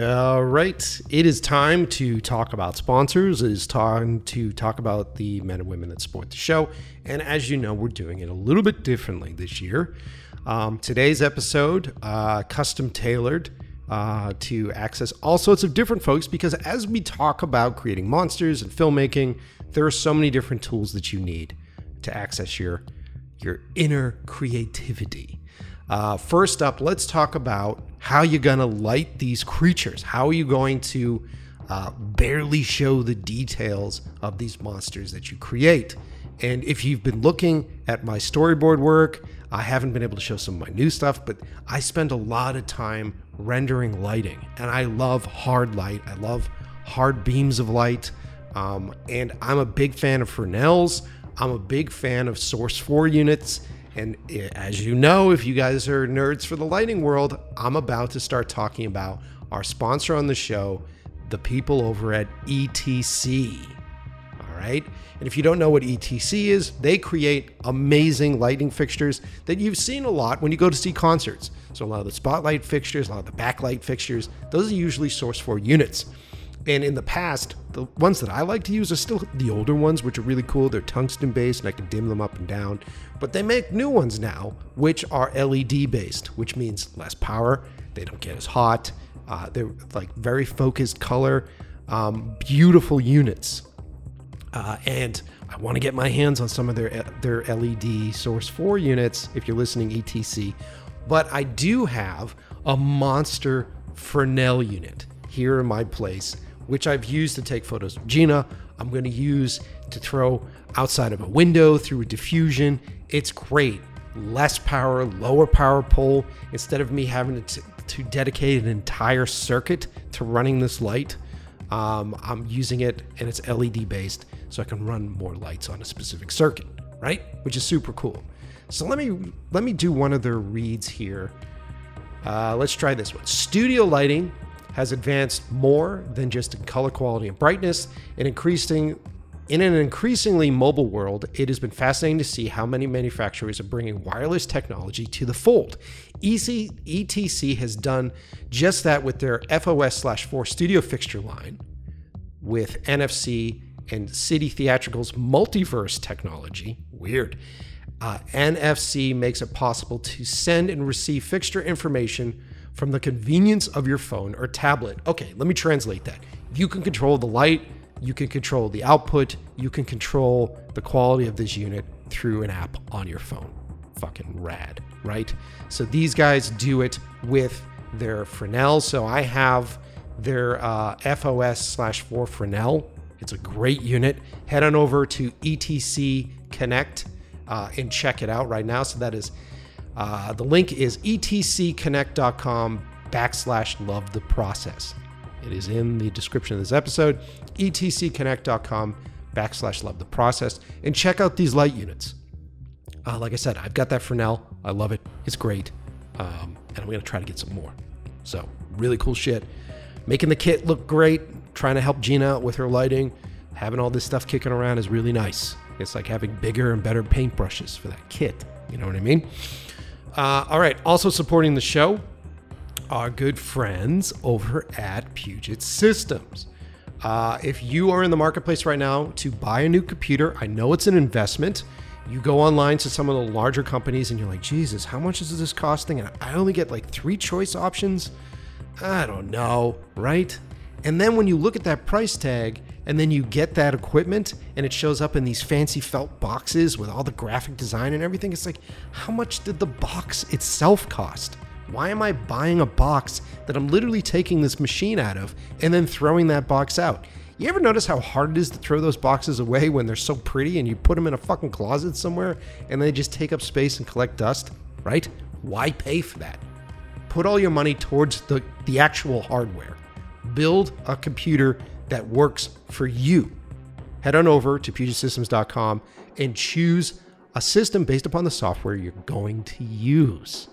All right. It is time to talk about sponsors. It is time to talk about the men and women that support the show. And as you know, we're doing it a little bit differently this year. Um, today's episode, uh, custom tailored uh, to access all sorts of different folks because as we talk about creating monsters and filmmaking, there are so many different tools that you need to access your your inner creativity. Uh, first up, let's talk about how you're going to light these creatures. How are you going to uh, barely show the details of these monsters that you create? And if you've been looking at my storyboard work, I haven't been able to show some of my new stuff, but I spend a lot of time rendering lighting. And I love hard light, I love hard beams of light. Um, and I'm a big fan of Fresnels. I'm a big fan of Source 4 units. And eh, as you know, if you guys are nerds for the lighting world, I'm about to start talking about our sponsor on the show, the people over at ETC. All right. And if you don't know what ETC is, they create amazing lighting fixtures that you've seen a lot when you go to see concerts. So a lot of the spotlight fixtures, a lot of the backlight fixtures, those are usually Source 4 units. And in the past, the ones that I like to use are still the older ones, which are really cool. They're tungsten based and I can dim them up and down. But they make new ones now, which are LED based, which means less power. They don't get as hot. Uh, they're like very focused color, um, beautiful units. Uh, and I want to get my hands on some of their their LED Source 4 units if you're listening ETC. But I do have a monster Fresnel unit here in my place which I've used to take photos of Gina. I'm going to use to throw outside of a window through a diffusion. It's great. Less power, lower power pole. Instead of me having to, to dedicate an entire circuit to running this light, um, I'm using it and it's LED based, so I can run more lights on a specific circuit, right? Which is super cool. So let me let me do one of their reads here. Uh, let's try this one. Studio lighting has advanced more than just in color quality and brightness. In increasing in an increasingly mobile world, it has been fascinating to see how many manufacturers are bringing wireless technology to the fold. EC, ETC has done just that with their FOS slash 4 studio fixture line with NFC and City Theatricals multiverse technology. Weird. Uh, NFC makes it possible to send and receive fixture information from the convenience of your phone or tablet. Okay, let me translate that. You can control the light, you can control the output, you can control the quality of this unit through an app on your phone. Fucking rad, right? So these guys do it with their Fresnel. So I have their uh, FOS slash 4 Fresnel. It's a great unit. Head on over to ETC Connect uh, and check it out right now. So that is uh, the link is etcconnect.com backslash love the process. It is in the description of this episode, etcconnect.com backslash love the process. And check out these light units. Uh, like I said, I've got that Fresnel. I love it. It's great. Um, and I'm going to try to get some more. So, really cool shit. Making the kit look great, trying to help Gina out with her lighting, having all this stuff kicking around is really nice. It's like having bigger and better paintbrushes for that kit. You know what I mean? Uh, all right. Also supporting the show, our good friends over at Puget Systems. Uh, if you are in the marketplace right now to buy a new computer, I know it's an investment. You go online to some of the larger companies and you're like, Jesus, how much is this costing? And I only get like three choice options. I don't know, right? And then when you look at that price tag and then you get that equipment and it shows up in these fancy felt boxes with all the graphic design and everything, it's like, how much did the box itself cost? Why am I buying a box that I'm literally taking this machine out of and then throwing that box out? You ever notice how hard it is to throw those boxes away when they're so pretty and you put them in a fucking closet somewhere and they just take up space and collect dust, right? Why pay for that? Put all your money towards the, the actual hardware. Build a computer that works for you. Head on over to PugetSystems.com and choose a system based upon the software you're going to use.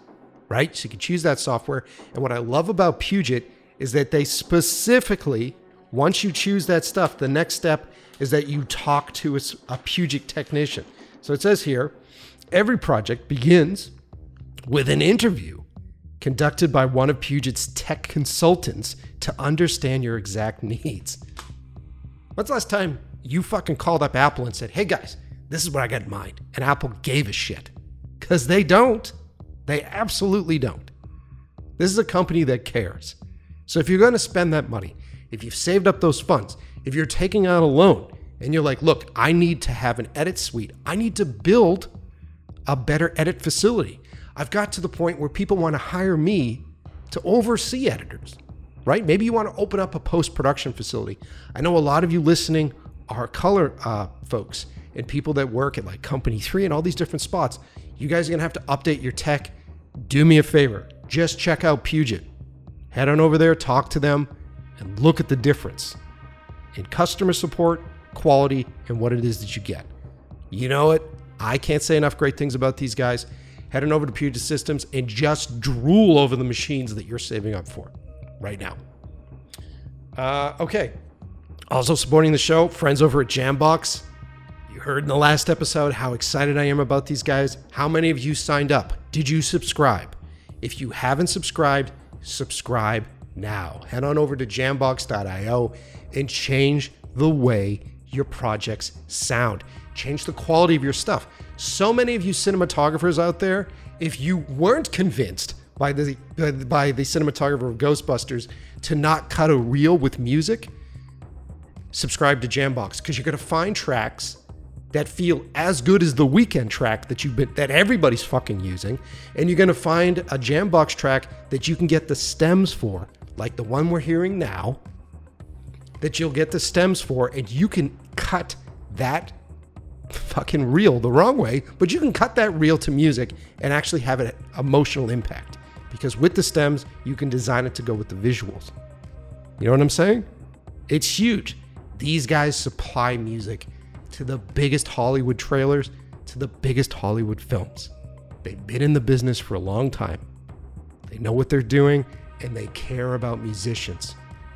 Right? So you can choose that software. And what I love about Puget is that they specifically, once you choose that stuff, the next step is that you talk to a, a Puget technician. So it says here every project begins with an interview conducted by one of Puget's tech consultants to understand your exact needs. When's the last time you fucking called up Apple and said, hey guys, this is what I got in mind? And Apple gave a shit. Because they don't. They absolutely don't. This is a company that cares. So if you're going to spend that money, if you've saved up those funds, if you're taking out a loan and you're like, look, I need to have an edit suite, I need to build a better edit facility. I've got to the point where people want to hire me to oversee editors, right? Maybe you want to open up a post production facility. I know a lot of you listening are color uh, folks and people that work at like Company 3 and all these different spots. You guys are going to have to update your tech. Do me a favor, just check out Puget. Head on over there, talk to them, and look at the difference in customer support, quality, and what it is that you get. You know it. I can't say enough great things about these guys. Head on over to Puget Systems and just drool over the machines that you're saving up for right now. Uh, okay. Also supporting the show, friends over at Jambox. You heard in the last episode how excited I am about these guys. How many of you signed up? Did you subscribe? If you haven't subscribed, subscribe now. Head on over to jambox.io and change the way your projects sound. Change the quality of your stuff. So many of you cinematographers out there, if you weren't convinced by the by the cinematographer of Ghostbusters to not cut a reel with music, subscribe to Jambox because you're going to find tracks that feel as good as the weekend track that you've been that everybody's fucking using and you're going to find a jambox track that you can get the stems for like the one we're hearing now that you'll get the stems for and you can cut that fucking reel the wrong way but you can cut that reel to music and actually have an emotional impact because with the stems you can design it to go with the visuals you know what i'm saying it's huge these guys supply music to the biggest Hollywood trailers to the biggest Hollywood films. They've been in the business for a long time. They know what they're doing and they care about musicians.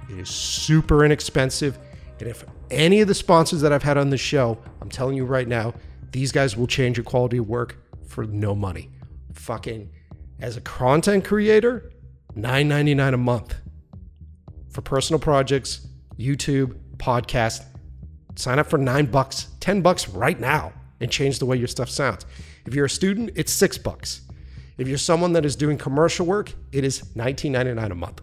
It is super inexpensive. And if any of the sponsors that I've had on the show, I'm telling you right now, these guys will change your quality of work for no money. Fucking as a content creator, $9.99 a month for personal projects, YouTube, podcast, Sign up for nine bucks, 10 bucks right now and change the way your stuff sounds. If you're a student, it's six bucks. If you're someone that is doing commercial work, it is $19.99 a month.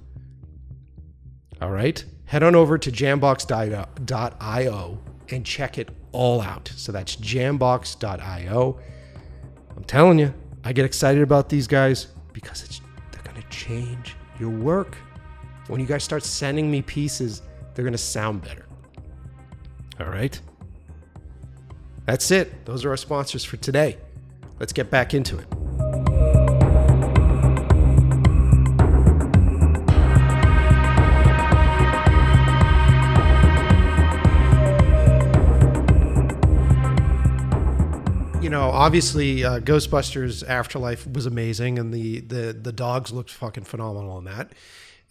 All right. Head on over to jambox.io and check it all out. So that's jambox.io. I'm telling you, I get excited about these guys because it's they're going to change your work. When you guys start sending me pieces, they're going to sound better. All right. That's it. Those are our sponsors for today. Let's get back into it. Obviously, uh, Ghostbusters Afterlife was amazing, and the the the dogs looked fucking phenomenal in that.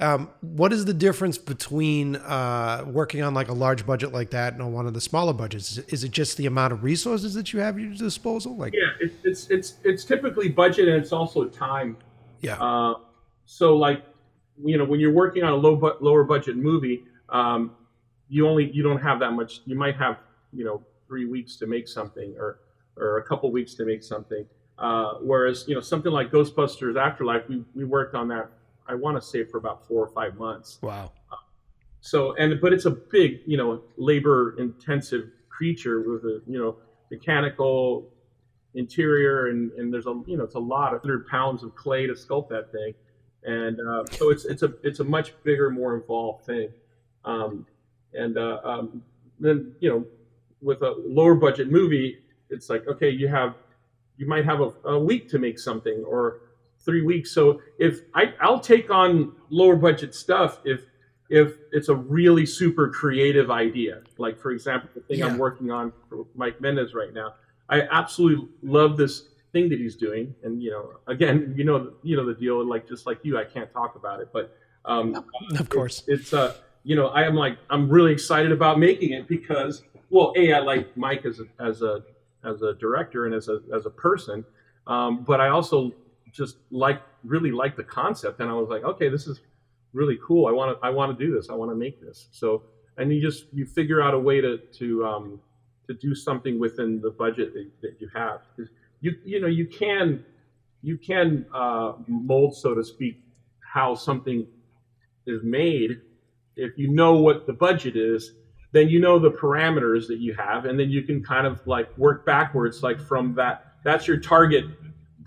Um, what is the difference between uh, working on like a large budget like that and on one of the smaller budgets? Is it just the amount of resources that you have at your disposal? Like, yeah, it, it's it's it's typically budget and it's also time. Yeah. Uh, so like, you know, when you're working on a low bu- lower budget movie, um, you only you don't have that much. You might have you know three weeks to make something or or a couple weeks to make something. Uh, whereas you know something like Ghostbusters Afterlife, we we worked on that I want to say for about four or five months. Wow. So and but it's a big you know labor intensive creature with a you know mechanical interior and and there's a you know it's a lot of hundred pounds of clay to sculpt that thing and uh, so it's it's a it's a much bigger more involved thing um, and uh, um, then you know with a lower budget movie it's like okay you have you might have a, a week to make something or three weeks. So if I, I'll take on lower budget stuff if if it's a really super creative idea. Like for example, the thing yeah. I'm working on for Mike Mendez right now. I absolutely love this thing that he's doing, and you know, again, you know, you know the deal. Like just like you, I can't talk about it, but um, of course, it's, it's uh, you know, I am like I'm really excited about making it because well, a I like Mike as a as a as a director and as a as a person, um, but I also just like really liked the concept, and I was like, okay, this is really cool. I want to I want to do this. I want to make this. So and you just you figure out a way to to um, to do something within the budget that, that you have. You you know you can you can uh, mold so to speak how something is made if you know what the budget is then you know the parameters that you have and then you can kind of like work backwards like from that that's your target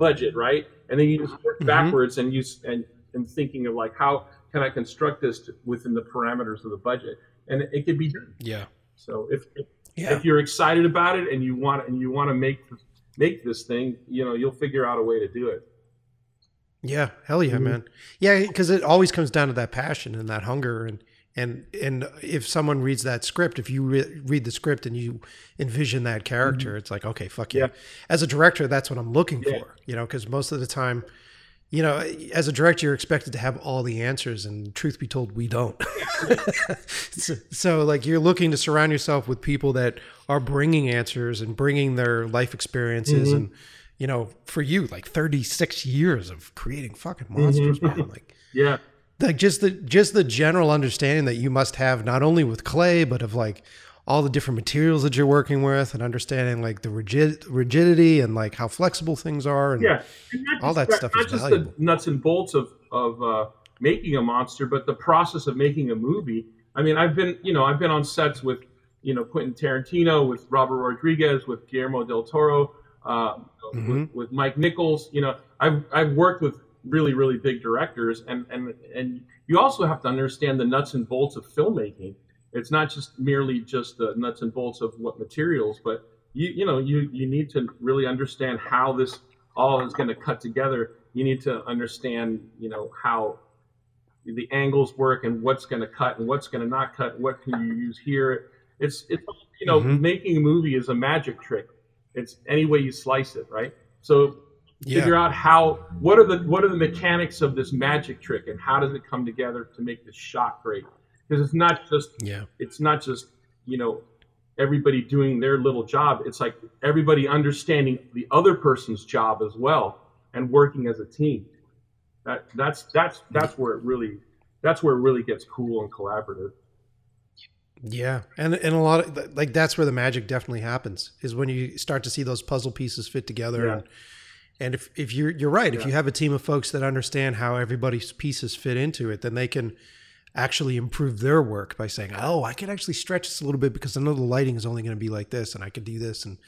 budget right? And then you just work mm-hmm. backwards and you and and thinking of like how can i construct this to, within the parameters of the budget? And it, it can be done. Yeah. So if if, yeah. if you're excited about it and you want and you want to make make this thing you know you'll figure out a way to do it. Yeah. Hell yeah mm-hmm. man. Yeah because it always comes down to that passion and that hunger and and and if someone reads that script if you re- read the script and you envision that character mm-hmm. it's like okay fuck yeah. yeah. as a director that's what i'm looking yeah. for you know because most of the time you know as a director you're expected to have all the answers and truth be told we don't so, so, like you're looking to surround yourself with people that are bringing answers and bringing their life experiences mm-hmm. and you know for you like 36 years of creating fucking monsters mm-hmm. man like yeah like just the just the general understanding that you must have not only with clay but of like all the different materials that you're working with and understanding like the rigid rigidity and like how flexible things are and yeah and all that stuff not is just valuable. the nuts and bolts of of uh, making a monster but the process of making a movie i mean i've been you know i've been on sets with you know quentin tarantino with robert rodriguez with guillermo del toro uh, mm-hmm. with, with mike nichols you know i've i've worked with really really big directors and and and you also have to understand the nuts and bolts of filmmaking. It's not just merely just the nuts and bolts of what materials but you you know you you need to really understand how this all is going to cut together. You need to understand you know how the angles work and what's going to cut and what's going to not cut what can you use here. It's it's you know mm-hmm. making a movie is a magic trick. It's any way you slice it right? So yeah. figure out how what are the what are the mechanics of this magic trick and how does it come together to make this shot great? Because it's not just yeah. it's not just you know everybody doing their little job. It's like everybody understanding the other person's job as well and working as a team. That that's that's that's where it really that's where it really gets cool and collaborative. Yeah, and and a lot of like that's where the magic definitely happens is when you start to see those puzzle pieces fit together yeah. and and if, if you're you're right, yeah. if you have a team of folks that understand how everybody's pieces fit into it, then they can actually improve their work by saying, "Oh, I can actually stretch this a little bit because I know the lighting is only going to be like this, and I can do this." And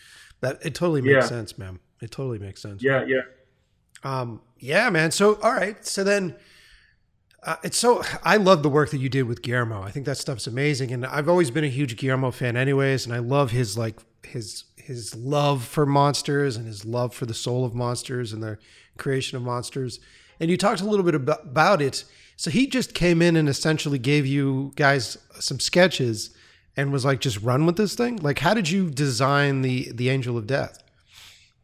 that it totally makes yeah. sense, man. It totally makes sense. Yeah, yeah, um, yeah, man. So all right, so then. Uh, it's so I love the work that you did with Guillermo. I think that stuff's amazing, and I've always been a huge Guillermo fan, anyways. And I love his like his his love for monsters and his love for the soul of monsters and the creation of monsters. And you talked a little bit about, it. So he just came in and essentially gave you guys some sketches and was like, just run with this thing. Like, how did you design the the Angel of Death?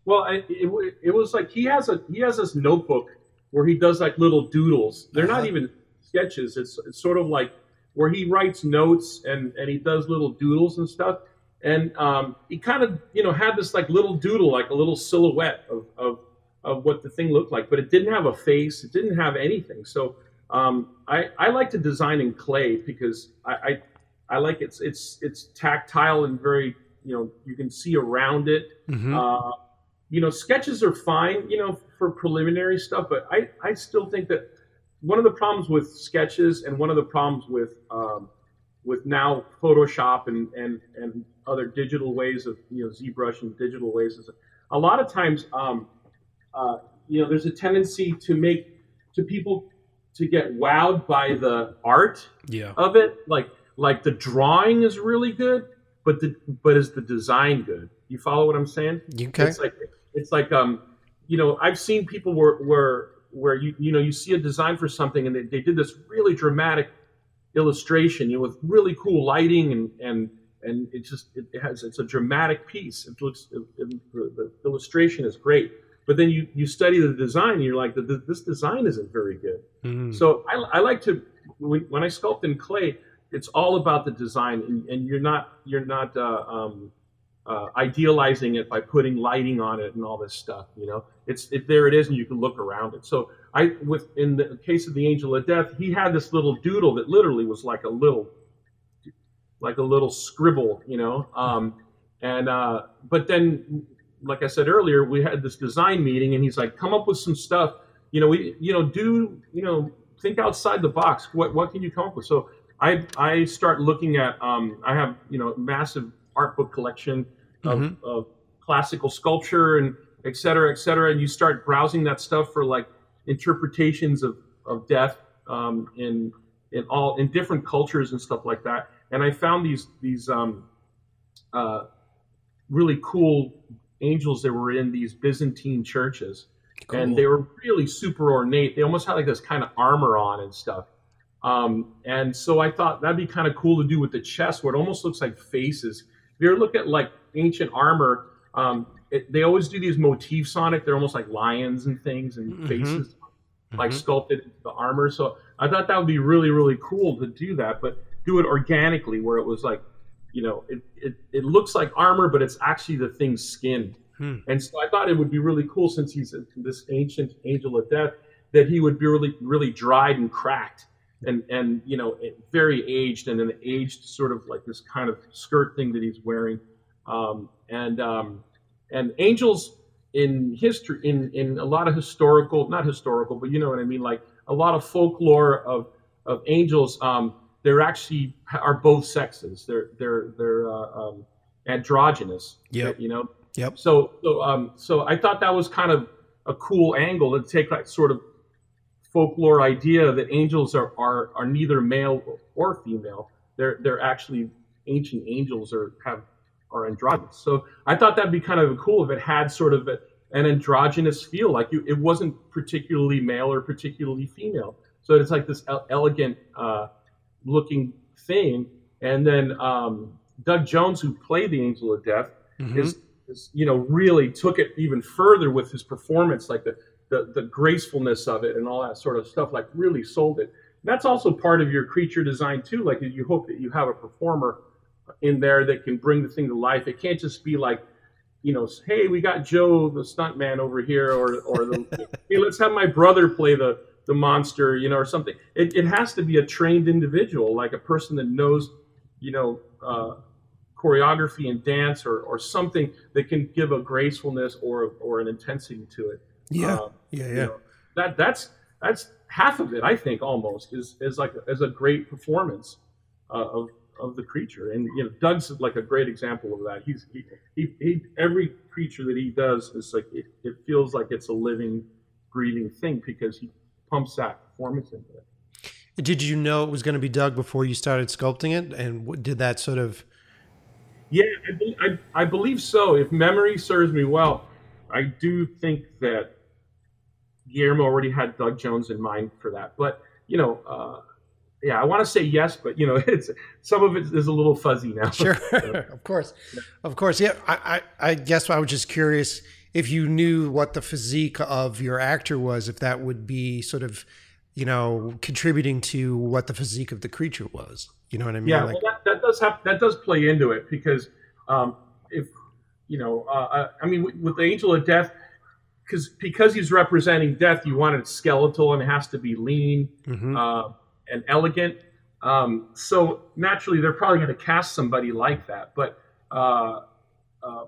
Well, it, it, it was like he has a he has this notebook where he does like little doodles. They're uh-huh. not even sketches. It's it's sort of like where he writes notes and and he does little doodles and stuff and um, he kind of you know had this like little doodle like a little silhouette of, of of what the thing looked like but it didn't have a face it didn't have anything so um, I, I like to design in clay because I, I, I like it's it's it's tactile and very you know you can see around it mm-hmm. uh, you know sketches are fine you know for preliminary stuff but I, I still think that one of the problems with sketches and one of the problems with um, with now Photoshop and, and, and other digital ways of you know ZBrush and digital ways. A lot of times, um, uh, you know, there's a tendency to make to people to get wowed by the art yeah. of it. Like like the drawing is really good, but the but is the design good? You follow what I'm saying? Okay. It's like it's like um, you know, I've seen people where where where you you know you see a design for something and they, they did this really dramatic illustration, you know, with really cool lighting and and and it just it has it's a dramatic piece. It looks it, it, the illustration is great, but then you you study the design, and you're like, this design isn't very good. Mm-hmm. So I, I like to when, when I sculpt in clay, it's all about the design, and, and you're not you're not uh, um, uh, idealizing it by putting lighting on it and all this stuff. You know, it's it, there it is, and you can look around it. So I, with in the case of the Angel of Death, he had this little doodle that literally was like a little, like a little scribble, you know. Um, and uh, but then, like I said earlier, we had this design meeting, and he's like, "Come up with some stuff." You know, we you know do you know think outside the box. What what can you come up with? So I I start looking at um, I have you know massive art book collection of, mm-hmm. of classical sculpture and et cetera, et cetera, and you start browsing that stuff for like interpretations of, of death um, in in all in different cultures and stuff like that. And I found these these um, uh, really cool angels that were in these Byzantine churches, cool. and they were really super ornate. They almost had like this kind of armor on and stuff. Um, and so I thought that'd be kind of cool to do with the chest, where it almost looks like faces. If you ever look at like ancient armor, um, it, they always do these motifs on it. They're almost like lions and things and mm-hmm. faces, mm-hmm. like sculpted into the armor. So I thought that would be really, really cool to do that, but do it organically, where it was like, you know, it, it, it looks like armor, but it's actually the thing's skin. Hmm. And so I thought it would be really cool since he's this ancient angel of death that he would be really, really dried and cracked and and you know very aged and an aged sort of like this kind of skirt thing that he's wearing um, and um, and angels in history in in a lot of historical not historical but you know what i mean like a lot of folklore of of angels um, they're actually are both sexes they're they're they're uh, um, androgynous yeah you know yep so so um so i thought that was kind of a cool angle to take that sort of folklore idea that angels are, are, are neither male or female. They're, they're actually ancient angels or have are androgynous. So I thought that'd be kind of cool if it had sort of a, an androgynous feel, like you, it wasn't particularly male or particularly female. So it's like this elegant uh, looking thing. And then um, Doug Jones, who played the Angel of Death, mm-hmm. is, is, you know really took it even further with his performance, like the the, the gracefulness of it and all that sort of stuff like really sold it that's also part of your creature design too like you hope that you have a performer in there that can bring the thing to life it can't just be like you know hey we got joe the stuntman over here or or the, hey let's have my brother play the the monster you know or something it, it has to be a trained individual like a person that knows you know uh, choreography and dance or, or something that can give a gracefulness or or an intensity to it yeah, uh, yeah, yeah. Know, that that's that's half of it. I think almost is is like as a great performance uh, of of the creature. And you know, Doug's like a great example of that. He's he, he, he every creature that he does is like it, it feels like it's a living, breathing thing because he pumps that performance into it. Did you know it was going to be Doug before you started sculpting it? And did that sort of? Yeah, I, I, I believe so. If memory serves me well, I do think that Guillermo already had Doug Jones in mind for that. But you know, uh, yeah, I want to say yes, but you know, it's some of it is a little fuzzy now. Sure, of course, of course. Yeah, I, I, I guess I was just curious if you knew what the physique of your actor was, if that would be sort of, you know, contributing to what the physique of the creature was. You know what I mean? Yeah, like, well, that, that does have that does play into it because um, if you know, uh, uh I mean, with, with the Angel of Death because because he's representing death, you want it skeletal and it has to be lean mm-hmm. uh, and elegant. Um, so naturally, they're probably going to cast somebody like that. But uh, uh,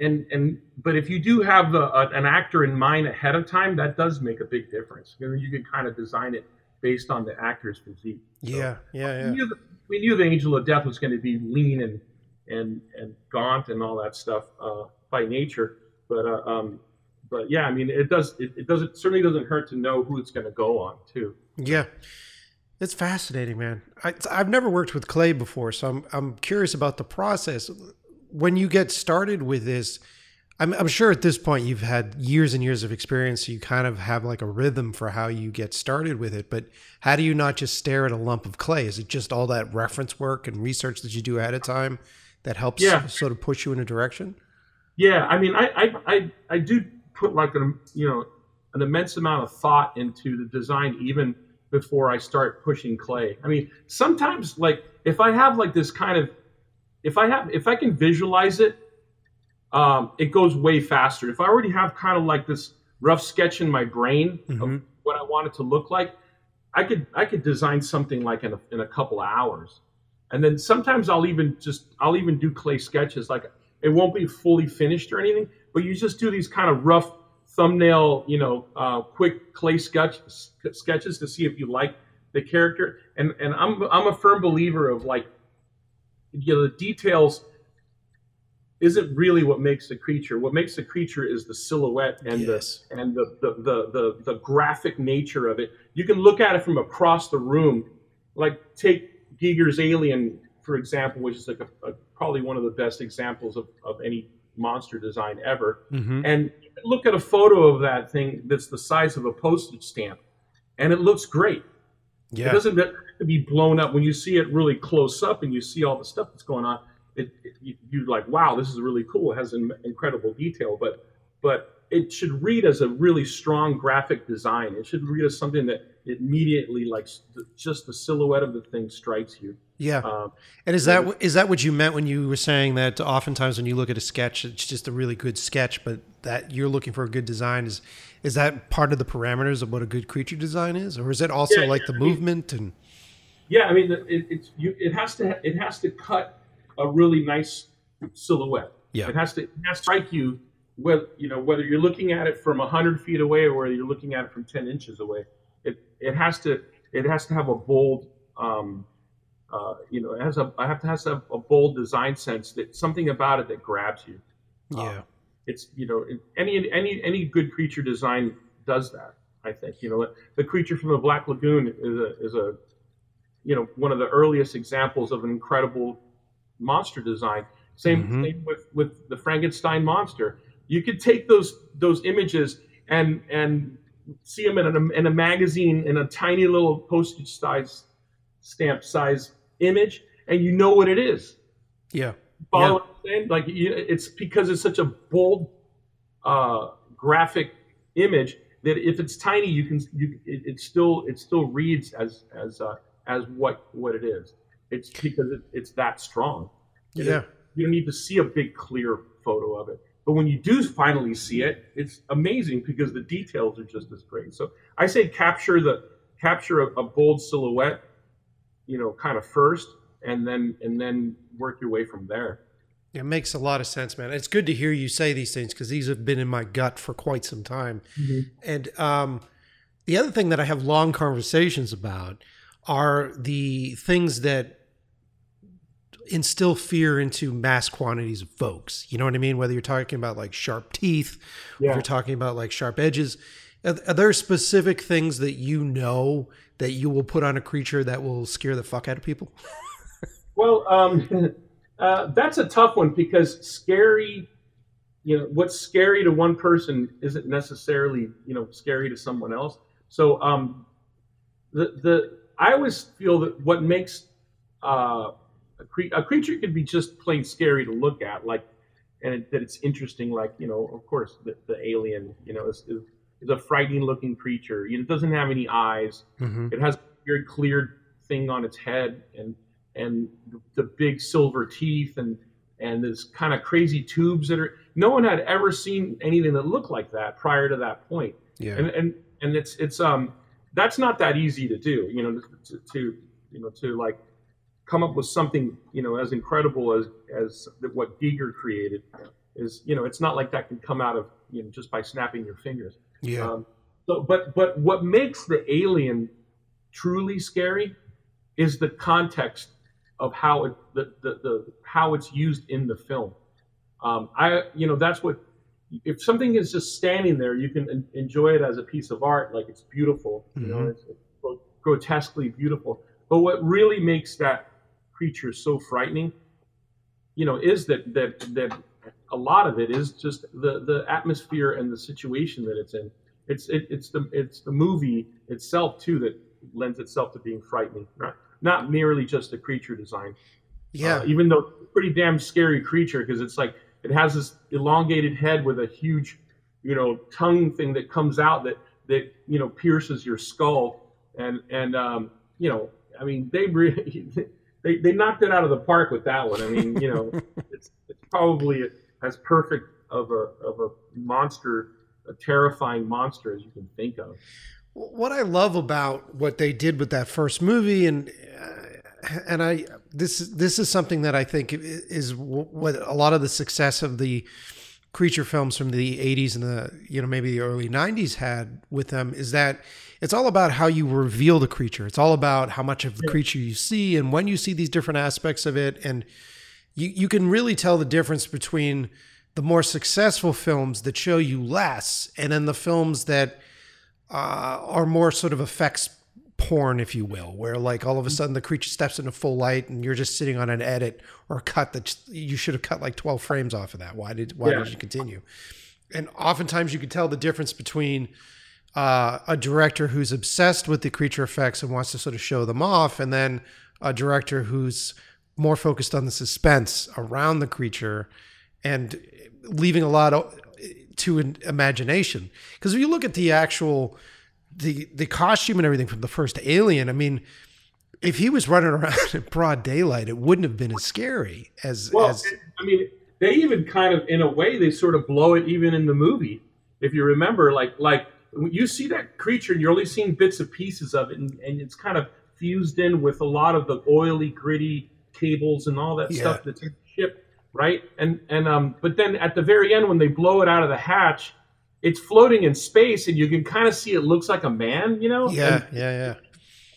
and and but if you do have the, uh, an actor in mind ahead of time, that does make a big difference. You, know, you can kind of design it based on the actor's physique. So, yeah, yeah, yeah. We knew, the, we knew the Angel of Death was going to be lean and and and gaunt and all that stuff uh, by nature, but uh, um, but yeah, I mean, it does. It, it doesn't certainly doesn't hurt to know who it's going to go on too. Yeah, it's fascinating, man. I, I've never worked with clay before, so I'm I'm curious about the process. When you get started with this, I'm, I'm sure at this point you've had years and years of experience, so you kind of have like a rhythm for how you get started with it. But how do you not just stare at a lump of clay? Is it just all that reference work and research that you do ahead of time that helps yeah. sort of push you in a direction? Yeah, I mean, I I I, I do put like an you know an immense amount of thought into the design even before I start pushing clay. I mean, sometimes like if I have like this kind of if I have if I can visualize it um, it goes way faster. If I already have kind of like this rough sketch in my brain mm-hmm. of what I want it to look like, I could I could design something like in a, in a couple of hours, and then sometimes I'll even just I'll even do clay sketches. Like it won't be fully finished or anything, but you just do these kind of rough thumbnail, you know, uh, quick clay sketch sketches to see if you like the character. And and I'm I'm a firm believer of like, you know, the details isn't really what makes the creature. What makes the creature is the silhouette and yes. the and the the, the the the graphic nature of it. You can look at it from across the room. Like take Giger's Alien, for example, which is like a, a, probably one of the best examples of, of any monster design ever. Mm-hmm. And look at a photo of that thing that's the size of a postage stamp, and it looks great. Yeah. It doesn't have to be blown up when you see it really close up and you see all the stuff that's going on it, it you, are like, wow, this is really cool. It has an incredible detail, but but it should read as a really strong graphic design. It should read as something that immediately, like, just the silhouette of the thing strikes you. Yeah. Um, and is that is that what you meant when you were saying that oftentimes when you look at a sketch, it's just a really good sketch, but that you're looking for a good design is is that part of the parameters of what a good creature design is, or is it also yeah, like the I movement mean, and? Yeah, I mean, it, it's you, it has to it has to cut a really nice silhouette. Yeah. It has to, it has to strike you whether you know whether you're looking at it from hundred feet away or whether you're looking at it from ten inches away. It it has to it has to have a bold um, uh, you know it has a I have to has a, a bold design sense that something about it that grabs you. Yeah. Um, it's you know any any any good creature design does that. I think you know the creature from the Black Lagoon is a is a you know one of the earliest examples of an incredible monster design. Same mm-hmm. thing with with the Frankenstein monster. You could take those those images and and see them in a, in a magazine in a tiny little postage size stamp size image, and you know what it is. Yeah. Follow yeah. Like it's because it's such a bold uh, graphic image that if it's tiny, you can you it, it still it still reads as as uh, as what what it is. It's because it, it's that strong. Yeah. You don't need to see a big, clear photo of it. But when you do finally see it, it's amazing because the details are just as great. So I say capture the capture a, a bold silhouette, you know, kind of first, and then and then work your way from there. It makes a lot of sense, man. It's good to hear you say these things because these have been in my gut for quite some time. Mm-hmm. And um, the other thing that I have long conversations about are the things that instill fear into mass quantities of folks. You know what I mean? Whether you're talking about like sharp teeth, yeah. or you're talking about like sharp edges. Are, are, there specific things that you know that you will put on a creature that will scare the fuck out of people? well, um, uh, that's a tough one because scary, you know, what's scary to one person isn't necessarily, you know, scary to someone else. So, um, the the I always feel that what makes uh, a, cre- a, creature can be just plain scary to look at, like, and it, that it's interesting. Like, you know, of course, the, the alien, you know, is, is, is, a frightening looking creature. You know, it doesn't have any eyes. Mm-hmm. It has a very clear thing on its head, and and the big silver teeth, and and this kind of crazy tubes that are. No one had ever seen anything that looked like that prior to that point. Yeah, and and and it's it's um that's not that easy to do. You know, to, to you know to like come up with something you know as incredible as as what Giger created is you know it's not like that can come out of you know just by snapping your fingers. Yeah. Um, so, but but what makes the alien truly scary is the context of how it the, the, the how it's used in the film. Um, I you know that's what if something is just standing there, you can enjoy it as a piece of art, like it's beautiful, you mm-hmm. know, it's, it's, grotesquely beautiful. But what really makes that creature so frightening, you know, is that that that a lot of it is just the the atmosphere and the situation that it's in. It's it, it's the it's the movie itself too that lends itself to being frightening, not not merely just the creature design. Yeah, uh, even though pretty damn scary creature because it's like it has this elongated head with a huge, you know, tongue thing that comes out that that you know pierces your skull, and and um, you know, I mean, they really they, they knocked it out of the park with that one. I mean, you know, it's it's probably as perfect of a of a monster, a terrifying monster as you can think of. What I love about what they did with that first movie, and uh, and I this this is something that I think is what a lot of the success of the creature films from the 80s and the you know maybe the early 90s had with them is that it's all about how you reveal the creature it's all about how much of the creature you see and when you see these different aspects of it and you you can really tell the difference between the more successful films that show you less and then the films that uh, are more sort of effects porn, if you will, where like all of a mm-hmm. sudden the creature steps into full light and you're just sitting on an edit or cut that you should have cut like 12 frames off of that. Why did why yeah. did you continue? And oftentimes you can tell the difference between uh, a director who's obsessed with the creature effects and wants to sort of show them off, and then a director who's more focused on the suspense around the creature and leaving a lot of, to imagination. Because if you look at the actual the the costume and everything from the first Alien, I mean, if he was running around in broad daylight, it wouldn't have been as scary as. Well, as, I mean, they even kind of, in a way, they sort of blow it even in the movie. If you remember, like like you see that creature, and you're only seeing bits and pieces of it, and, and it's kind of fused in with a lot of the oily, gritty cables and all that yeah. stuff that's in the ship, right? And and um, but then at the very end, when they blow it out of the hatch it's floating in space and you can kind of see it looks like a man, you know? Yeah, and yeah, yeah.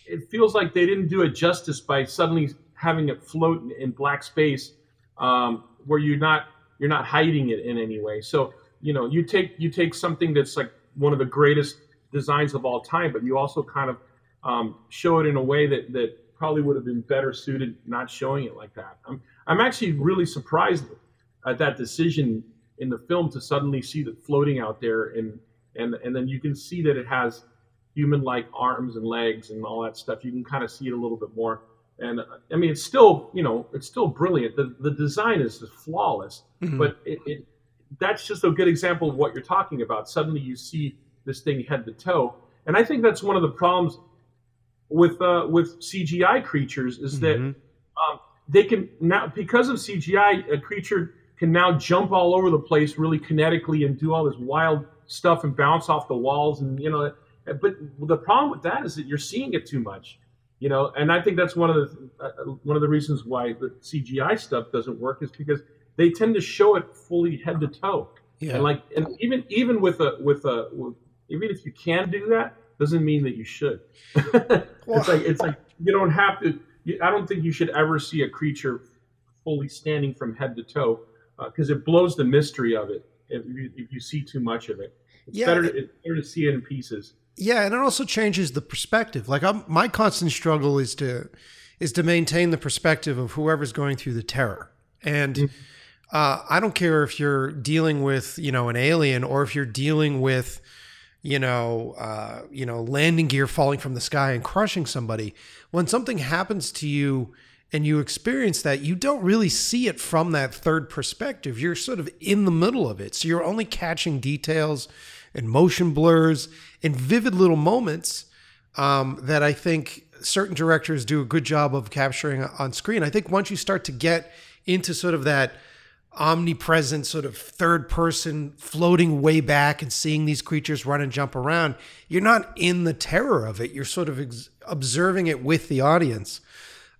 It feels like they didn't do it justice by suddenly having it float in black space um, where you're not you're not hiding it in any way. So, you know, you take you take something that's like one of the greatest designs of all time, but you also kind of um, show it in a way that that probably would have been better suited not showing it like that. I'm I'm actually really surprised at that decision in the film to suddenly see that floating out there and and and then you can see that it has human like arms and legs and all that stuff you can kind of see it a little bit more and i mean it's still you know it's still brilliant the the design is just flawless mm-hmm. but it, it that's just a good example of what you're talking about. Suddenly you see this thing head to toe. And i think that's one of the problems with uh, with cgi creatures is that mm-hmm. um, they can now because of cgi a creature can now jump all over the place really kinetically and do all this wild stuff and bounce off the walls and you know but the problem with that is that you're seeing it too much you know? And i think that's one of the uh, one of the reasons why the cgi stuff doesn't work is because they tend to show it fully head to toe yeah. and like and even even with a with a with, even if you can do that doesn't mean that you should it's like it's like you don't have to you, i don't think you should ever see a creature fully standing from head to toe because uh, it blows the mystery of it if you, if you see too much of it. It's, yeah, better to, it's better to see it in pieces. Yeah, and it also changes the perspective. Like I'm, my constant struggle is to is to maintain the perspective of whoever's going through the terror. And mm-hmm. Uh, I don't care if you're dealing with you know an alien or if you're dealing with you know uh, you know landing gear falling from the sky and crushing somebody. When something happens to you and you experience that, you don't really see it from that third perspective. You're sort of in the middle of it. So you're only catching details and motion blurs and vivid little moments um, that I think certain directors do a good job of capturing on screen. I think once you start to get into sort of that omnipresent sort of third person floating way back and seeing these creatures run and jump around, you're not in the terror of it. You're sort of ex- observing it with the audience.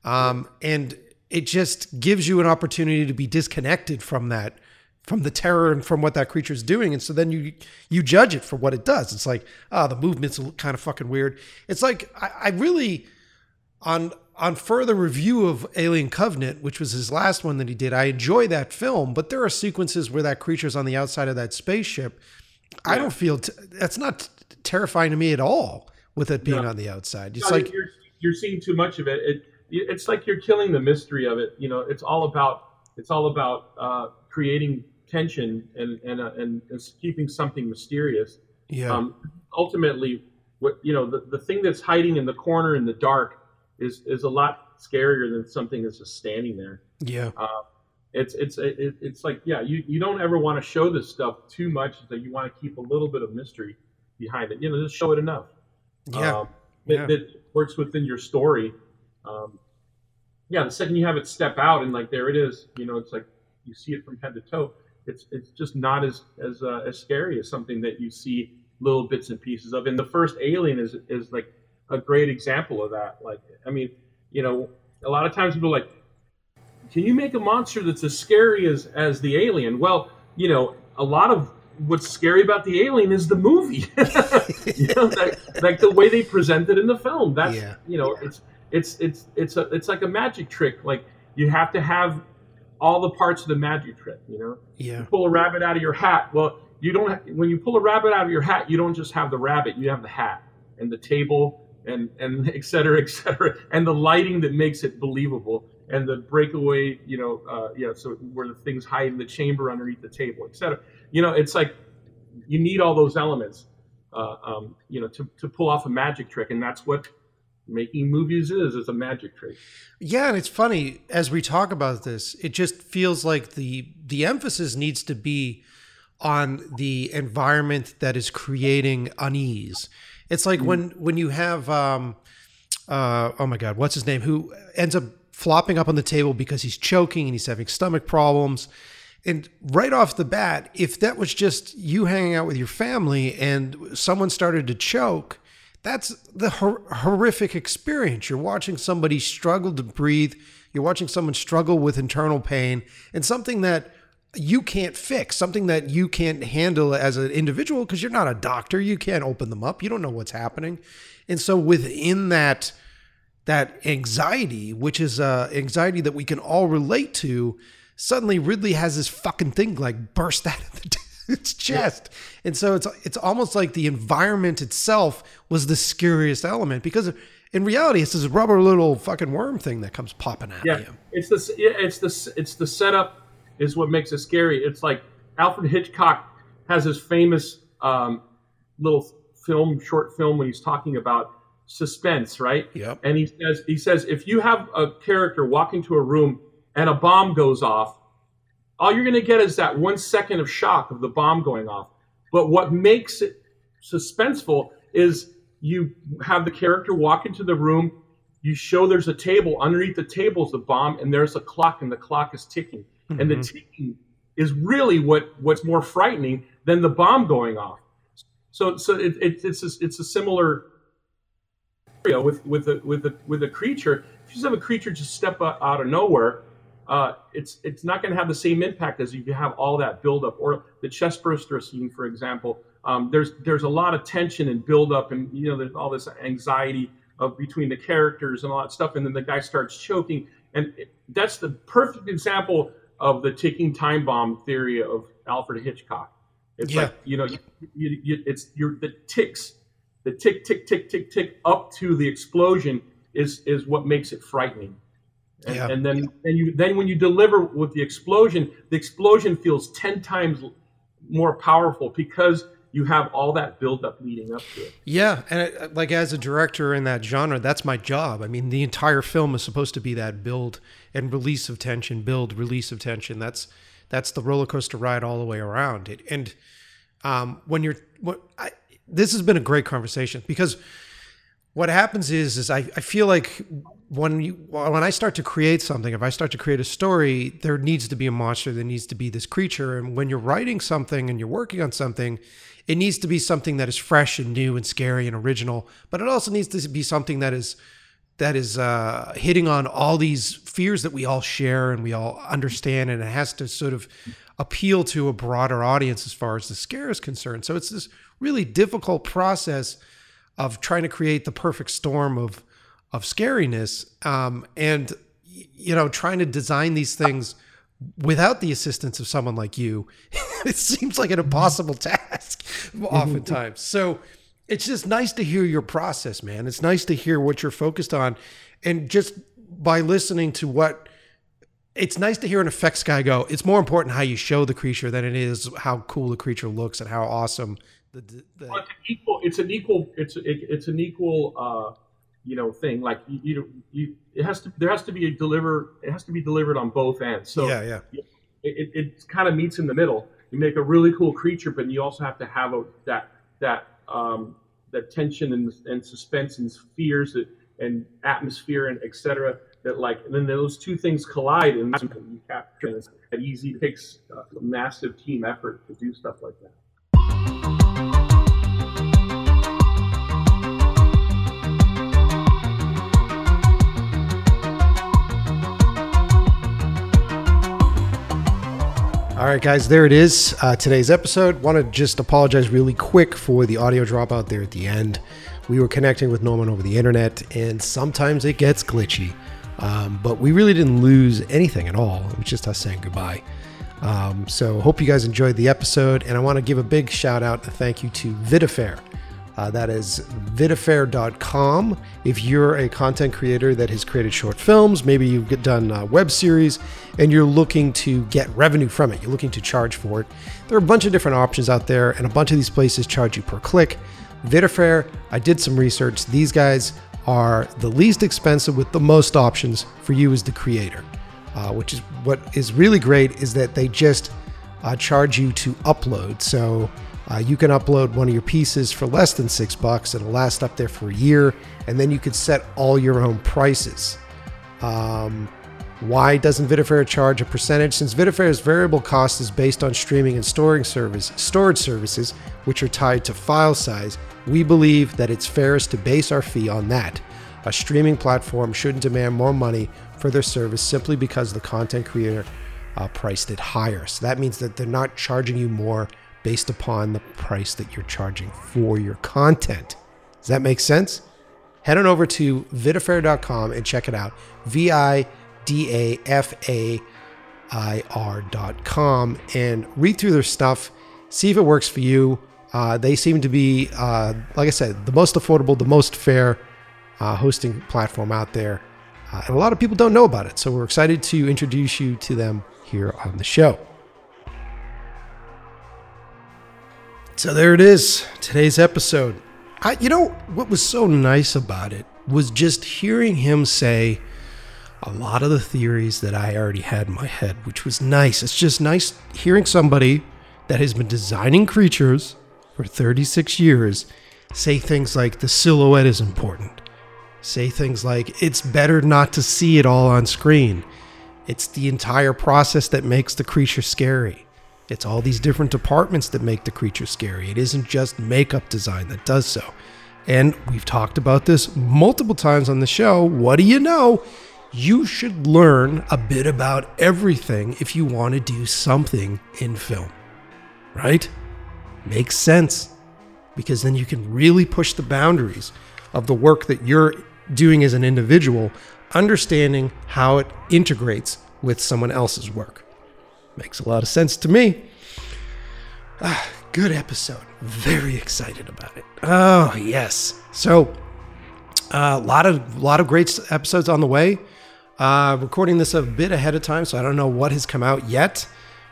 Um, and it just gives you an opportunity to be disconnected from that from the terror and from what that creature is doing and so then you you judge it for what it does it's like oh the movement's look kind of fucking weird it's like I, I really on on further review of alien covenant which was his last one that he did i enjoy that film but there are sequences where that creature's on the outside of that spaceship yeah. i don't feel t- that's not terrifying to me at all with it being no. on the outside it's no, like you're, you're seeing too much of it, it it's like you're killing the mystery of it. You know, it's all about it's all about uh, creating tension and and, uh, and, and keeping something mysterious. Yeah. Um, ultimately, what you know, the, the thing that's hiding in the corner in the dark is is a lot scarier than something that's just standing there. Yeah. Uh, it's it's it, it's like yeah, you, you don't ever want to show this stuff too much. That you want to keep a little bit of mystery behind it. You know, just show it enough. Yeah. Um, yeah. that works within your story um, yeah, the second you have it step out and like there it is, you know, it's like you see it from head to toe. it's it's just not as as uh, as scary as something that you see little bits and pieces of. And the first Alien is is like a great example of that. Like, I mean, you know, a lot of times people are like, can you make a monster that's as scary as as the Alien? Well, you know, a lot of what's scary about the alien is the movie you know like, like, the way they present it in the film that's yeah. you know it's it's it's it's a it's like a magic trick like you have to have all the parts of the magic trick you know yeah you pull a rabbit out of your hat well you don't when you pull a rabbit out of your hat you don't just have the rabbit you have the hat and the table and and et cetera et cetera and the lighting that makes it believable and the breakaway you know uh, yeah so where the things hide in the chamber underneath the table et cetera you know, it's like you need all those elements, uh, um, you know, to, to pull off a magic trick, and that's what making movies is is a magic trick. Yeah, and it's funny as we talk about this, it just feels like the the emphasis needs to be on the environment that is creating unease. It's like mm-hmm. when when you have um uh oh my god, what's his name who ends up flopping up on the table because he's choking and he's having stomach problems and right off the bat, if that was just you hanging out with your family and someone started to choke, that's the hor- horrific experience. You're watching somebody struggle to breathe, you're watching someone struggle with internal pain, and something that you can't fix, something that you can't handle as an individual because you're not a doctor. You can't open them up. You don't know what's happening. And so within that that anxiety, which is uh, anxiety that we can all relate to, suddenly Ridley has this fucking thing like burst out of the its chest. Yeah. And so it's it's almost like the environment itself was the scariest element because in reality it's this rubber little fucking worm thing that comes popping at yeah. you. It's the it's the it's the setup is what makes it scary. It's like Alfred Hitchcock has his famous um, little film, short film, when he's talking about suspense, right? Yep. And he says he says if you have a character walk into a room and a bomb goes off, all you're going to get is that one second of shock of the bomb going off. But what makes it suspenseful is you have the character walk into the room, you show there's a table, underneath the table is the bomb, and there's a clock, and the clock is ticking. Mm-hmm. And the mm-hmm. ticking is really what, what's more frightening than the bomb going off. So, so it, it, it's a, it's a similar know, with with a with a with a creature. If you just have a creature just step out of nowhere, uh, it's it's not going to have the same impact as if you have all that buildup. Or the chest burster scene, for example, um, there's there's a lot of tension and buildup, and you know there's all this anxiety of between the characters and all that stuff, and then the guy starts choking, and it, that's the perfect example of the ticking time bomb theory of Alfred Hitchcock. It's yeah. like you know, you, you, it's you're the ticks, the tick tick tick tick tick up to the explosion is is what makes it frightening. And, yeah. and then and you then when you deliver with the explosion, the explosion feels ten times more powerful because you have all that build up leading up to it. Yeah, and it, like as a director in that genre, that's my job. I mean, the entire film is supposed to be that build and release of tension, build, release of tension. That's that's the roller coaster ride all the way around. It, and um, when you're what I, this has been a great conversation because what happens is is I, I feel like when you when I start to create something, if I start to create a story, there needs to be a monster, there needs to be this creature. And when you're writing something and you're working on something, it needs to be something that is fresh and new and scary and original. But it also needs to be something that is that is uh, hitting on all these fears that we all share and we all understand, and it has to sort of appeal to a broader audience as far as the scare is concerned. So it's this really difficult process of trying to create the perfect storm of of scariness um, and you know trying to design these things without the assistance of someone like you it seems like an impossible task oftentimes. So it's just nice to hear your process man. It's nice to hear what you're focused on. And just by listening to what it's nice to hear an effects guy go it's more important how you show the creature than it is how cool the creature looks and how awesome the, the well, it's an equal it's an equal it's it, it's an equal uh you know thing like you, you you it has to there has to be a deliver it has to be delivered on both ends so yeah yeah it, it, it kind of meets in the middle you make a really cool creature but you also have to have a, that that um that tension and, and suspense and fears that, and atmosphere and etc that like, and then those two things collide and you capture this. It easy takes a massive team effort to do stuff like that. All right, guys, there it is. Uh, today's episode. Want to just apologize really quick for the audio dropout there at the end. We were connecting with Norman over the internet, and sometimes it gets glitchy. Um, but we really didn't lose anything at all. It was just us saying goodbye. Um, so, hope you guys enjoyed the episode, and I want to give a big shout out, a thank you to Vidafair. Uh, that is vidafair.com. If you're a content creator that has created short films, maybe you've done a web series, and you're looking to get revenue from it, you're looking to charge for it. There are a bunch of different options out there, and a bunch of these places charge you per click. Vidafair, I did some research. These guys are the least expensive with the most options for you as the creator, uh, which is what is really great is that they just uh, charge you to upload. So uh, you can upload one of your pieces for less than six bucks. It'll last up there for a year, and then you can set all your own prices. Um, why doesn't Vidafair charge a percentage? Since Vidafair's variable cost is based on streaming and storing service, storage services, which are tied to file size, we believe that it's fairest to base our fee on that. A streaming platform shouldn't demand more money for their service simply because the content creator uh, priced it higher. So that means that they're not charging you more based upon the price that you're charging for your content. Does that make sense? Head on over to vidafair.com and check it out. V I D A F A I R.com and read through their stuff, see if it works for you. Uh, they seem to be, uh, like I said, the most affordable, the most fair uh, hosting platform out there. Uh, and a lot of people don't know about it. So we're excited to introduce you to them here on the show. So there it is, today's episode. I, you know, what was so nice about it was just hearing him say a lot of the theories that I already had in my head, which was nice. It's just nice hearing somebody that has been designing creatures for 36 years say things like the silhouette is important. Say things like it's better not to see it all on screen. It's the entire process that makes the creature scary. It's all these different departments that make the creature scary. It isn't just makeup design that does so. And we've talked about this multiple times on the show. What do you know? You should learn a bit about everything if you want to do something in film, right? Makes sense because then you can really push the boundaries of the work that you're doing as an individual, understanding how it integrates with someone else's work. Makes a lot of sense to me. Ah, good episode. Very excited about it. Oh yes. So a uh, lot of lot of great episodes on the way. Uh, recording this a bit ahead of time, so I don't know what has come out yet.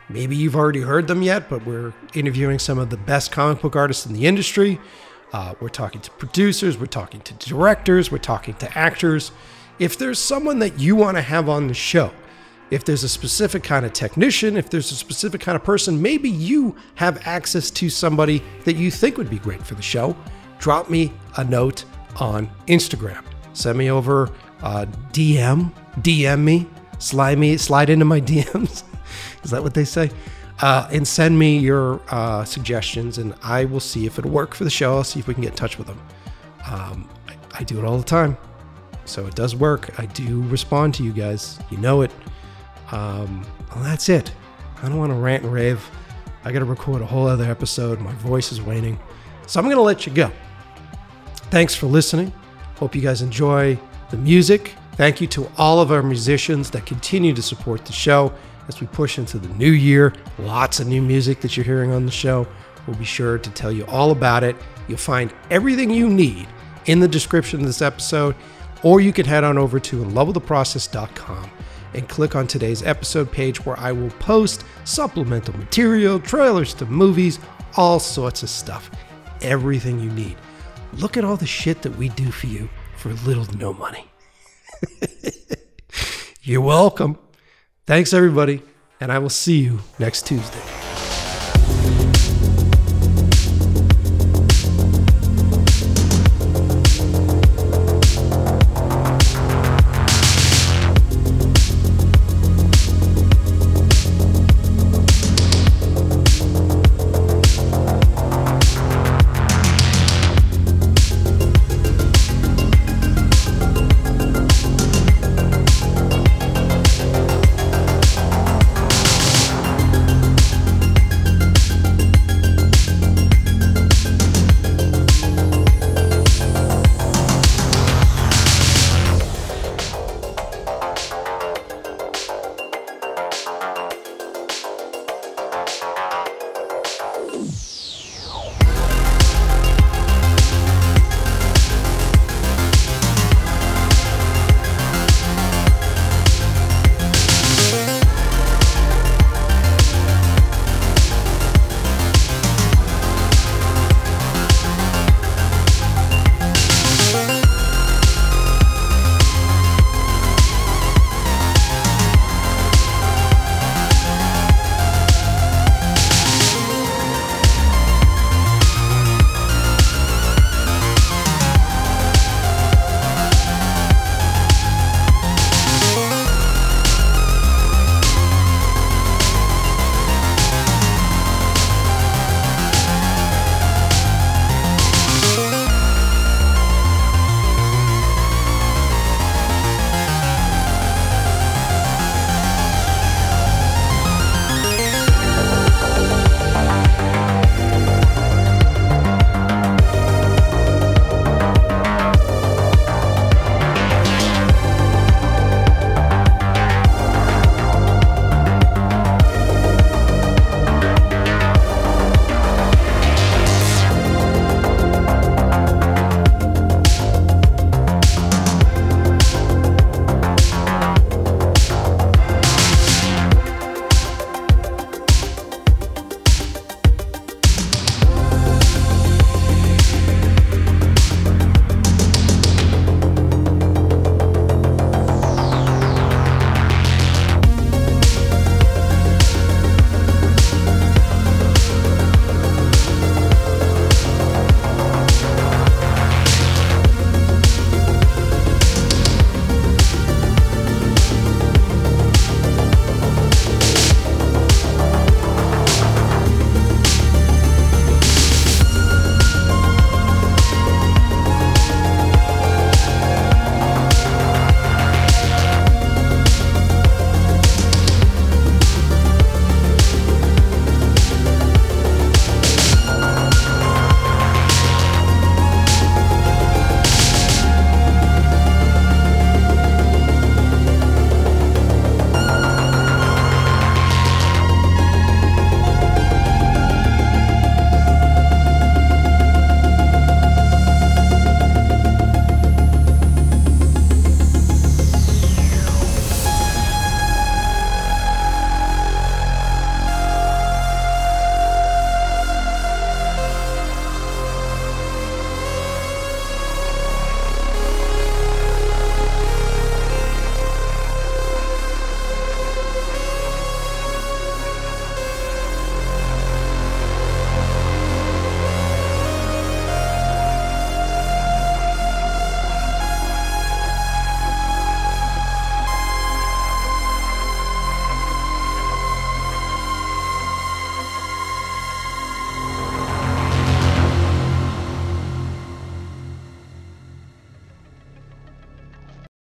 Maybe you've already heard them yet, but we're interviewing some of the best comic book artists in the industry. Uh, we're talking to producers, we're talking to directors, we're talking to actors. If there's someone that you want to have on the show if there's a specific kind of technician, if there's a specific kind of person, maybe you have access to somebody that you think would be great for the show, drop me a note on Instagram. Send me over uh, DM, DM me, slide me, slide into my DMs. Is that what they say? Uh, and send me your uh, suggestions, and I will see if it'll work for the show. I'll see if we can get in touch with them. Um, I, I do it all the time, so it does work. I do respond to you guys. You know it. Um, well, that's it. I don't want to rant and rave. I got to record a whole other episode. My voice is waning. So I'm going to let you go. Thanks for listening. Hope you guys enjoy the music. Thank you to all of our musicians that continue to support the show as we push into the new year. Lots of new music that you're hearing on the show. We'll be sure to tell you all about it. You'll find everything you need in the description of this episode, or you can head on over to inlovewiththeprocess.com and click on today's episode page where I will post supplemental material, trailers to movies, all sorts of stuff. Everything you need. Look at all the shit that we do for you for little to no money. You're welcome. Thanks, everybody, and I will see you next Tuesday.